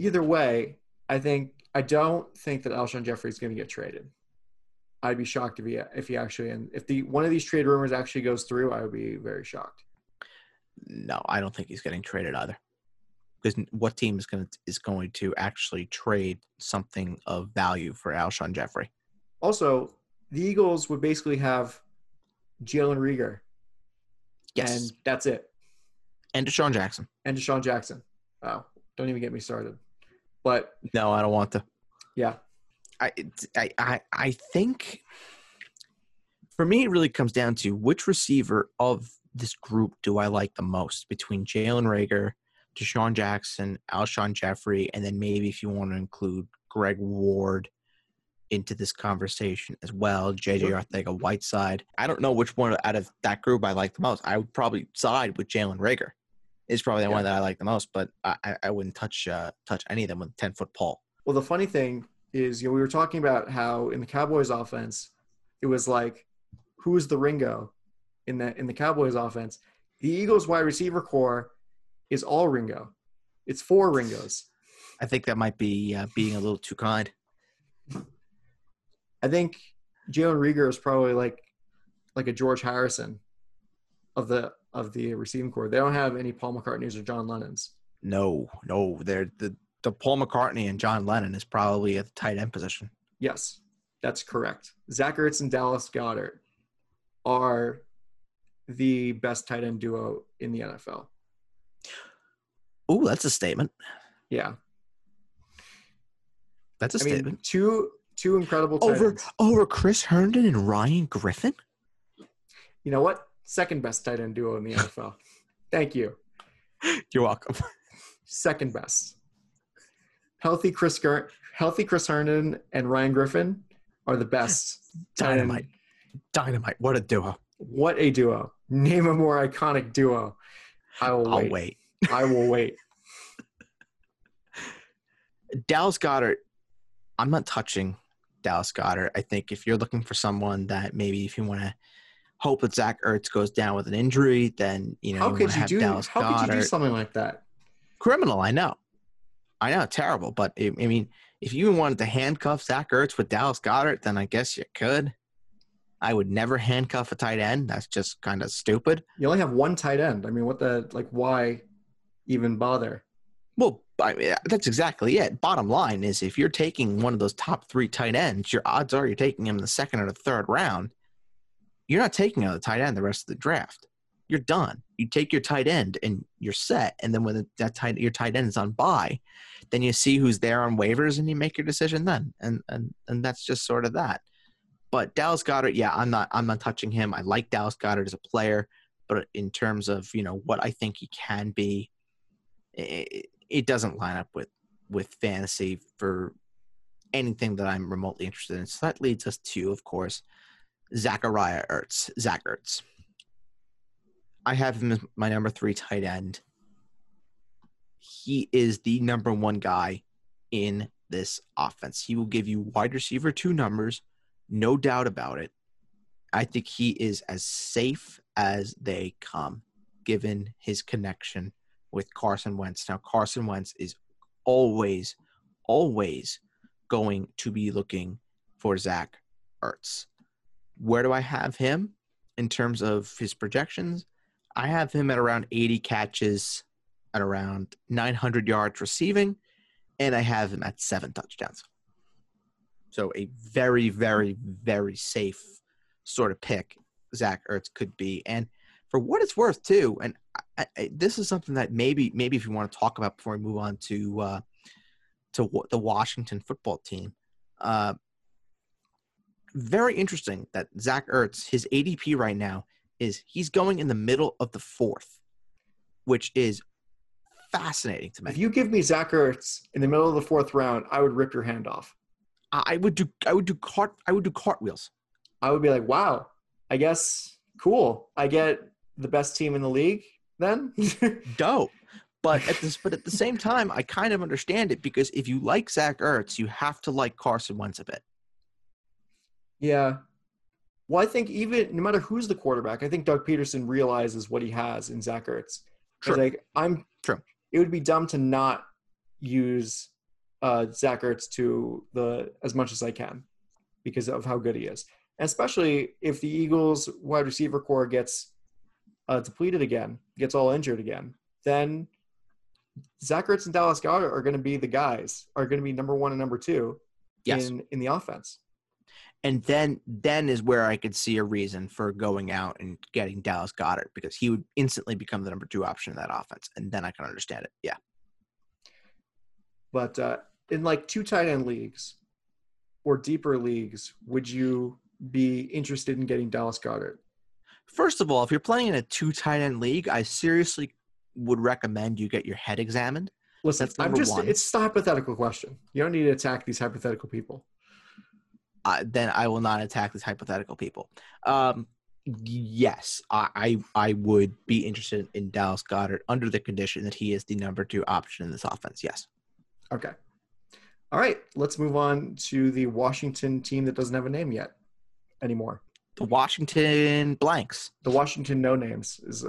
Either way, I think I don't think that Alshon Jeffery is going to get traded. I'd be shocked if he if he actually and if the one of these trade rumors actually goes through, I would be very shocked. no i don't think he's getting traded either because what team is going to is going to actually trade something of value for alshon jeffery? Also, the Eagles would basically have Jalen Reagor, yes. and that's it, and desean jackson. And DeSean Jackson. Oh, don't even get me started. But no i don't want to. Yeah, I, I, I, I think for me, it really comes down to which receiver of this group do I like the most between Jalen Reagor, DeSean Jackson, Alshon Jeffery, and then maybe if you want to include Greg Ward into this conversation as well, JJ Sure. Arcega-Whiteside. I don't know which one out of that group I like the most. I would probably side with Jalen Reagor. Is probably the Yeah. one that I like the most, but I, I- I wouldn't touch uh, touch any of them with a ten foot pole. Well, the funny thing is, you know, we were talking about how in the Cowboys offense, it was like, who is the Ringo in the in the Cowboys offense? The Eagles wide receiver corps is all Ringo. It's four Ringos. I think that might be uh, being a little too kind. I think Jalen Reagor is probably like like a George Harrison of the of the receiving corps. They don't have any Paul McCartney's or John Lennon's. No, no, they're the the Paul McCartney and John Lennon is probably at the tight end position. Yes, that's correct. Zach Ertz and Dallas Goedert are the best tight end duo in the NFL. Ooh, that's a statement. Yeah, That's a I mean statement. two two incredible tight Over ends. over Chris Herndon and Ryan Griffin. You know what? Second best tight end duo in the NFL. [LAUGHS] Thank you. You're welcome. Second best. Healthy Chris Ger- healthy Chris Herndon and Ryan Griffin are the best. Dynamite, dynamite. What a duo. What a duo! Name a more iconic duo. I will I'll wait. wait. I will [LAUGHS] wait. Dallas Goedert. I'm not touching Dallas Goedert. I think if you're looking for someone that maybe if you want to hope that Zach Ertz goes down with an injury, then you know How you could you do? Dallas How Goedert. could you do something like that? criminal. I know, I know, terrible. But I I mean, if you wanted to handcuff Zach Ertz with Dallas Goedert, then I guess you could. I would never handcuff a tight end. That's just kind of stupid. You only have one tight end. I mean, what the like? Why even bother? Well, I mean, that's exactly it. Bottom line is, if you're taking one of those top three tight ends, your odds are you're taking him in the second or the third round. You're not taking another tight end the rest of the draft. You're done. You take your tight end and you're set. And then when that tight your tight end is on bye, then you see who's there on waivers and you make your decision then. And and and that's just sort of that. But Dallas Goedert, yeah, I'm not I'm not touching him. I like Dallas Goedert as a player, but in terms of you know what I think he can be, it, it doesn't line up with with fantasy for anything that I'm remotely interested in. So that leads us to, of course, Zachariah Ertz. Zach Ertz. I have him as my number three tight end. He is the number one guy in this offense. He will give you wide receiver two numbers, no doubt about it. I think he is as safe as they come, given his connection with Carson Wentz. Now, Carson Wentz is always, always going to be looking for Zach Ertz. Where do I have him in terms of his projections? I have him at around 80 catches, at around 900 yards receiving, and I have him at seven touchdowns. So a very, very, very safe sort of pick Zach Ertz could be. And for what it's worth, too, and I, I, this is something that maybe, maybe if you want to talk about before we move on to uh, to the Washington football team, uh, very interesting that Zach Ertz, his ADP right now is he's going in the middle of the fourth, which is fascinating to me. If you give me Zach Ertz in the middle of the fourth round, I would rip your hand off. I would do I would do cart I would do cartwheels. I would be like, wow, I guess cool. I get the best team in the league then. [LAUGHS] Dope. But at this but at the same time, I kind of understand it because if you like Zach Ertz, you have to like Carson Wentz a bit. Yeah. Well, I think even no matter who's the quarterback, I think Doug Pederson realizes what he has in Zach Ertz. True. Like I'm true. It would be dumb to not use uh, Zach Ertz to the as much as I can because of how good he is, and especially if the Eagles wide receiver corps gets uh, depleted again, gets all injured again, then Zach Ertz and Dallas Goedert are going to be the guys, are going to be number one and number two yes. in in the offense and then then is where I could see a reason for going out and getting Dallas Goedert because he would instantly become the number two option in that offense, and then I can understand it. Yeah. But uh, in like two tight end leagues or deeper leagues, would you be interested in getting Dallas Goedert? First of all, if you're playing in a two tight end league, I seriously would recommend you get your head examined. Listen, I'm just, one. it's a hypothetical question. You don't need to attack these hypothetical people uh, then I will not attack these hypothetical people. Um, yes, I, I, I would be interested in Dallas Goedert under the condition that he is the number two option in this offense. Yes. Okay. All right. Let's move on to the Washington team that doesn't have a name yet anymore. The Washington blanks. The Washington no names is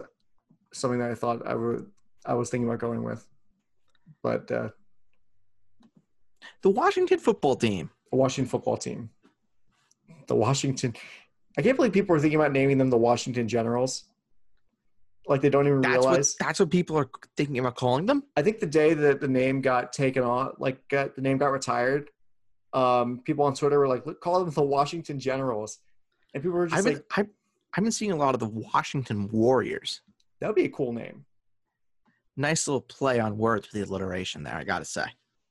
something that I thought I would I was thinking about going with, but uh, the Washington football team. The Washington football team the Washington. I can't believe people are thinking about naming them the Washington Generals. Like they don't even that's realize. What, that's what people are thinking about calling them. I think the day that the name got taken off, like got, the name got retired, um, people on Twitter were like, "Call them the Washington Generals," and people were just I've been, like, I've, I've been seeing a lot of the Washington Warriors. That would be a cool name. Nice little play on words with the alliteration there. I gotta say.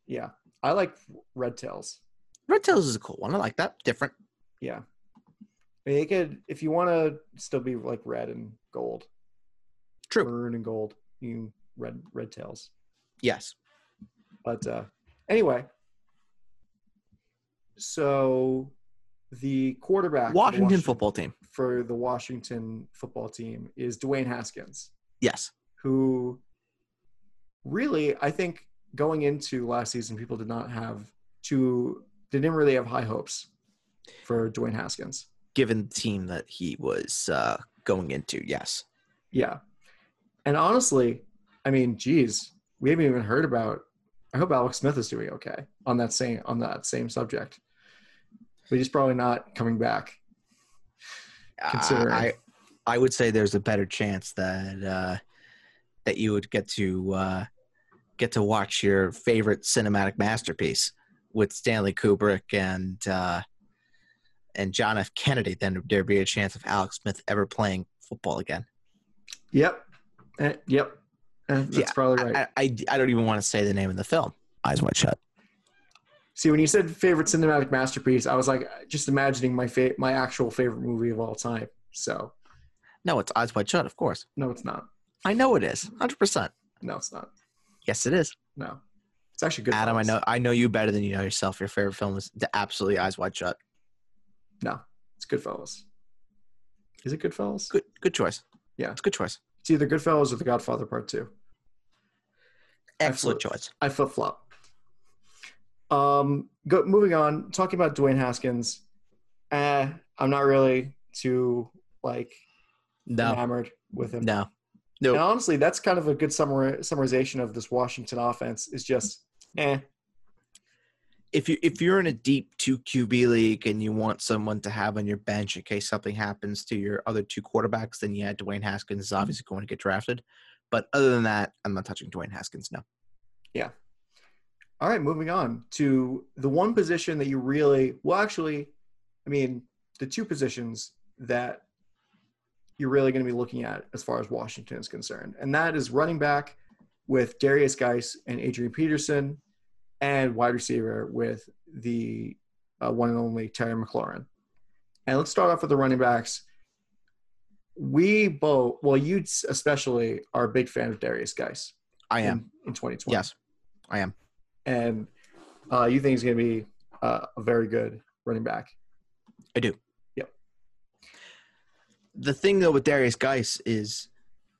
Yeah, I like Red Tails. Red Tails is a cool one. I like that. Different. Yeah. I mean, it could if you want to still be like red and gold. True. Maroon and gold. You red red tails. Yes. But uh anyway. So the quarterback Washington, Washington football team for the Washington football team is Dwayne Haskins. Yes. Who really I think going into last season people did not have too didn't really have high hopes for Dwayne Haskins. Given the team that he was uh, going into, yes. Yeah. And honestly, I mean, geez, we haven't even heard about. I hope Alex Smith is doing okay on that same on that same subject. But he's probably not coming back. Considering, I I would say there's a better chance that uh, that you would get to uh, get to watch your favorite cinematic masterpiece with Stanley Kubrick and uh, and John F. Kennedy, then there'd be a chance of Alex Smith ever playing football again. Yep. Uh, yep. Uh, that's yeah, probably right. I, I, I, don't even want to say the name of the film. Eyes wide shut. See, when you said favorite cinematic masterpiece, I was like, just imagining my fa- my actual favorite movie of all time. So, no, it's Eyes Wide Shut, of course. No, it's not. I know it is, hundred percent. No, it's not. Yes, it is. No, it's actually good. Adam, films. I know I know you better than you know yourself. Your favorite film is the absolutely Eyes Wide Shut. No, it's Goodfellas. Is it Goodfellas? Good, good choice. Yeah, it's a good choice. It's either Goodfellas or The Godfather Part Two. Excellent choice. I flip flop. Um, go, moving on. Talking about Dwayne Haskins. Eh, I'm not really too like no. enamored with him. No. No. And honestly, that's kind of a good summary, summarization of this Washington offense. Is just eh. if you if you're in a deep two QB league and you want someone to have on your bench in case something happens to your other two quarterbacks, then yeah, Dwayne Haskins is obviously going to get drafted. But other than that, I'm not touching Dwayne Haskins. No. Yeah. All right, moving on to the one position that you really well, actually, I mean, the two positions that you're really going to be looking at as far as Washington is concerned, and that is running back with Darius Guice and Adrian Peterson, and wide receiver with the uh, one and only Terry McLaurin. And let's start off with the running backs. We both, well, you especially are a big fan of Darius Guice. I am in, in 2020. Yes, I am. And uh, you think he's going to be uh, a very good running back. I do. Yep. The thing though with Darius Guice is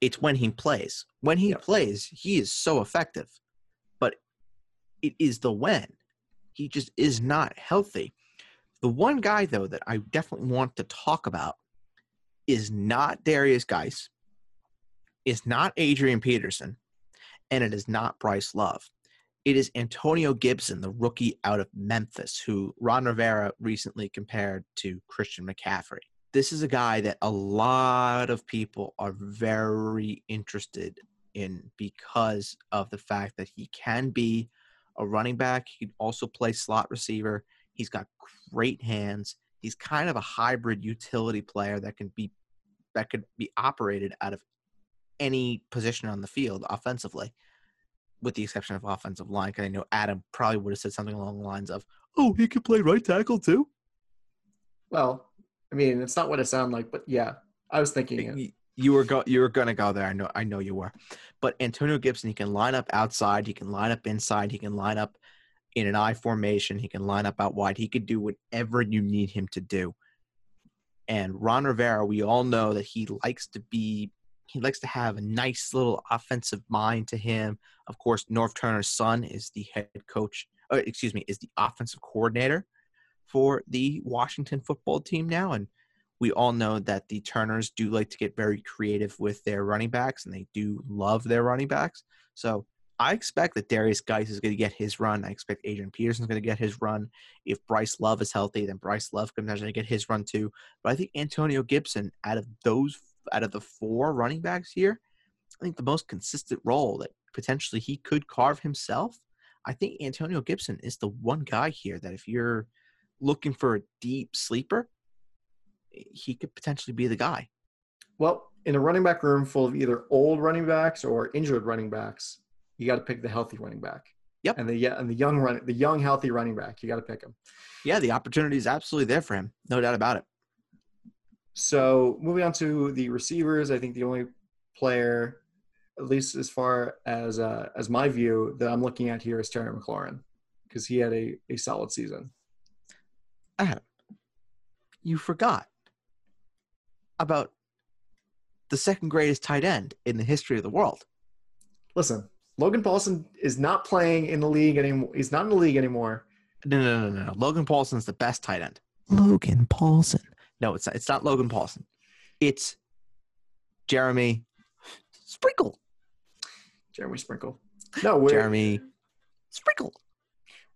it's when he plays. When he yep. plays, he is so effective. But it is the when. He just is not healthy. The one guy though that I definitely want to talk about is not Darius Guice, is not Adrian Peterson, and it is not Bryce Love. It is Antonio Gibson, the rookie out of Memphis, who Ron Rivera recently compared to Christian McCaffrey. This is a guy that a lot of people are very interested in because of the fact that he can be a running back. He can also play slot receiver. He's got great hands. He's kind of a hybrid utility player that can be that could be operated out of any position on the field offensively with the exception of offensive line. Because I know Adam probably would have said something along the lines of, "Oh, he could play right tackle too." Well, I mean, it's not what it sounded like, but yeah, I was thinking it. You were go. You were gonna go there. I know. I know you were. But Antonio Gibson, he can line up outside. He can line up inside. He can line up in an I formation. He can line up out wide. He could do whatever you need him to do. And Ron Rivera, we all know that he likes to be he likes to have a nice little offensive mind to him. Of course, Norv Turner's son is the head coach, uh, excuse me, is the offensive coordinator for the Washington football team now. And we all know that the Turners do like to get very creative with their running backs, and they do love their running backs. So I expect that Darius Guice is going to get his run. I expect Adrian Peterson is going to get his run. If Bryce Love is healthy, then Bryce Love can potentially get his run too. But I think Antonio Gibson, out of those out of the four running backs here, I think the most consistent role that potentially he could carve himself. I think Antonio Gibson is the one guy here that if you're looking for a deep sleeper, he could potentially be the guy. Well, in a running back room full of either old running backs or injured running backs, you got to pick the healthy running back. Yep. And the yeah, and the young run the young healthy running back, you got to pick him. Yeah, the opportunity is absolutely there for him, no doubt about it. So moving on to the receivers, I think the only player, at least as far as uh, as my view, that I'm looking at here is Terry McLaurin because he had a, a solid season. Adam, you forgot about the second greatest tight end in the history of the world. Listen, Logan Paulsen is not playing in the league anymore. He's not in the league anymore. No, no, no, no, no. Logan Paulsen's the best tight end. Logan Paulsen. No, it's not, it's not Logan Paulsen. It's Jeremy Sprinkle. Jeremy Sprinkle. No, Jeremy Sprinkle.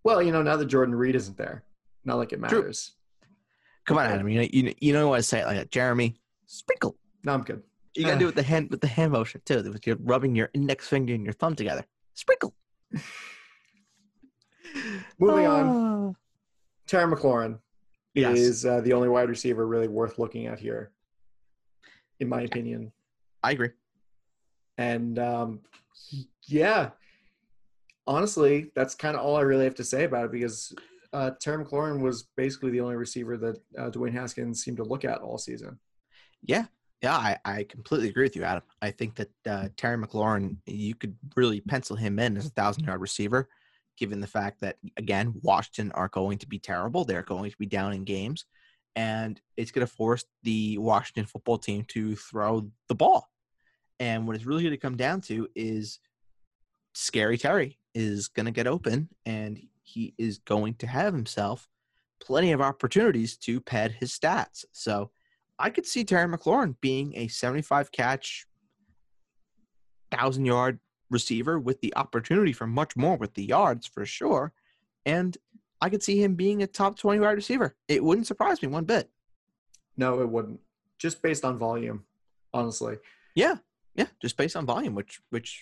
Well, you know, now that Jordan Reed isn't there, not like it matters. True. Come on, Adam. You know, you, you know what to say it like that. Jeremy Sprinkle. No, I'm good. You gotta do it with the hand with the hand motion too. With you're rubbing your index finger and your thumb together. Sprinkle. [LAUGHS] Moving on. [SIGHS] Terry McLaurin yes. is uh, the only wide receiver really worth looking at here, in my opinion. I agree. And um, yeah, honestly, that's kind of all I really have to say about it because uh, Terry McLaurin was basically the only receiver that uh, Dwayne Haskins seemed to look at all season. Yeah, yeah, I, I completely agree with you, Adam. I think that uh, Terry McLaurin, you could really pencil him in as a thousand yard receiver given the fact that again Washington are going to be terrible. They're going to be down in games, and it's going to force the Washington football team to throw the ball. And what it's really going to come down to is Scary Terry is going to get open, and he is going to have himself plenty of opportunities to pad his stats. So I could see Terry McLaurin being a 75 catch, thousand yard receiver with the opportunity for much more with the yards for sure. And I could see him being a top 20 wide receiver. It wouldn't surprise me one bit. No, it wouldn't. Just based on volume, honestly. Yeah, yeah, just based on volume, which which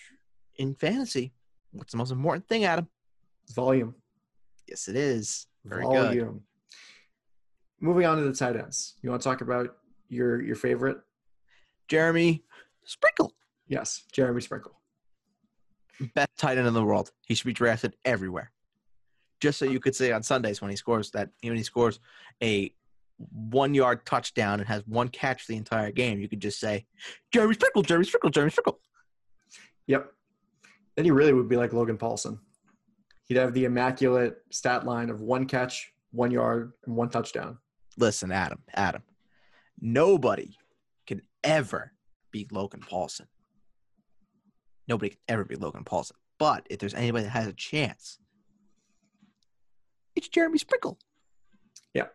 in fantasy, what's the most important thing, Adam? Volume. Yes, it is. Very good. volume. Moving on to the tight ends. You want to talk about your your favorite? Jeremy Sprinkle, Yes, Jeremy Sprinkle. Best tight end in the world. He should be drafted everywhere. Just so you could say on Sundays when he scores that when he scores a one yard touchdown and has one catch the entire game, you could just say, Jeremy Sprinkle, Jeremy Sprinkle, Jeremy Sprinkle. Yep. Then he really would be like Logan Paulsen. He'd have the immaculate stat line of one catch, one yard, and one touchdown. Listen, Adam, Adam, nobody can ever beat Logan Paulsen. Nobody can ever beat Logan Paulsen. But if there's anybody that has a chance, it's Jeremy Sprinkle. Yeah.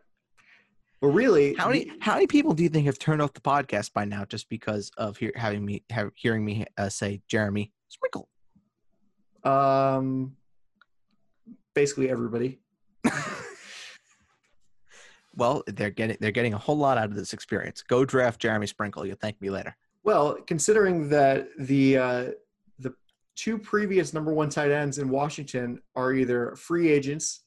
But really, How many how many people do you think have turned off the podcast by now just because of hear, having me have, hearing me uh, say Jeremy Sprinkle? um, basically everybody. [LAUGHS] Well, they're getting they're getting a whole lot out of this experience. Go draft Jeremy Sprinkle. You'll thank me later. Well, considering that the uh, the two previous number one tight ends in Washington are either free agents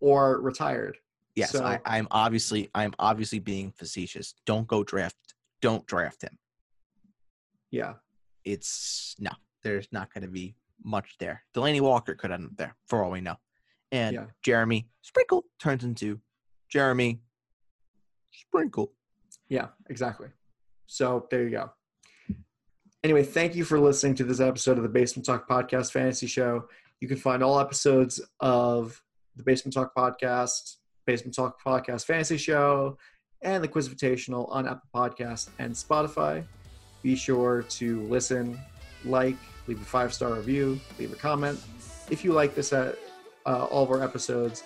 or retired. Yes, So- I, I'm obviously I'm obviously being facetious. Don't go draft. Don't draft him. Yeah, It's no. There's not going to be much there. Delanie Walker could end up there for all we know, and Yeah. Jeremy Sprinkle turns into Jeremy Sprinkle. yeah, exactly. So there you go. Anyway, thank you for listening to this episode of the Basement Talk Podcast Fantasy Show. You can find all episodes of the Basement Talk Podcast, Basement Talk Podcast Fantasy Show, and the Quiz Invitational on Apple Podcasts and Spotify. Be sure to listen, like, leave a five star review, leave a comment if you like this at uh, all of our episodes,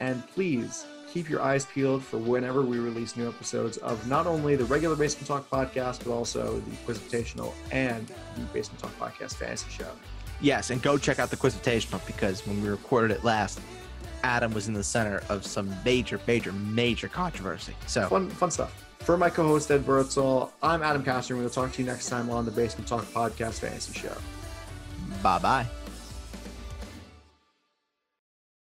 and please keep your eyes peeled for whenever we release new episodes of not only the regular Basement Talk podcast, but also the Quiz Invitational and the Basement Talk Podcast Fantasy Show. Yes, and go check out the Quizitational because when we recorded it last, Adam was in the center of some major, major, major controversy. So Fun, fun stuff. For my co-host Ed Bertzel, I'm Adam Castor, and we'll talk to you next time on the Basement Talk Podcast Fantasy Show. bye bye.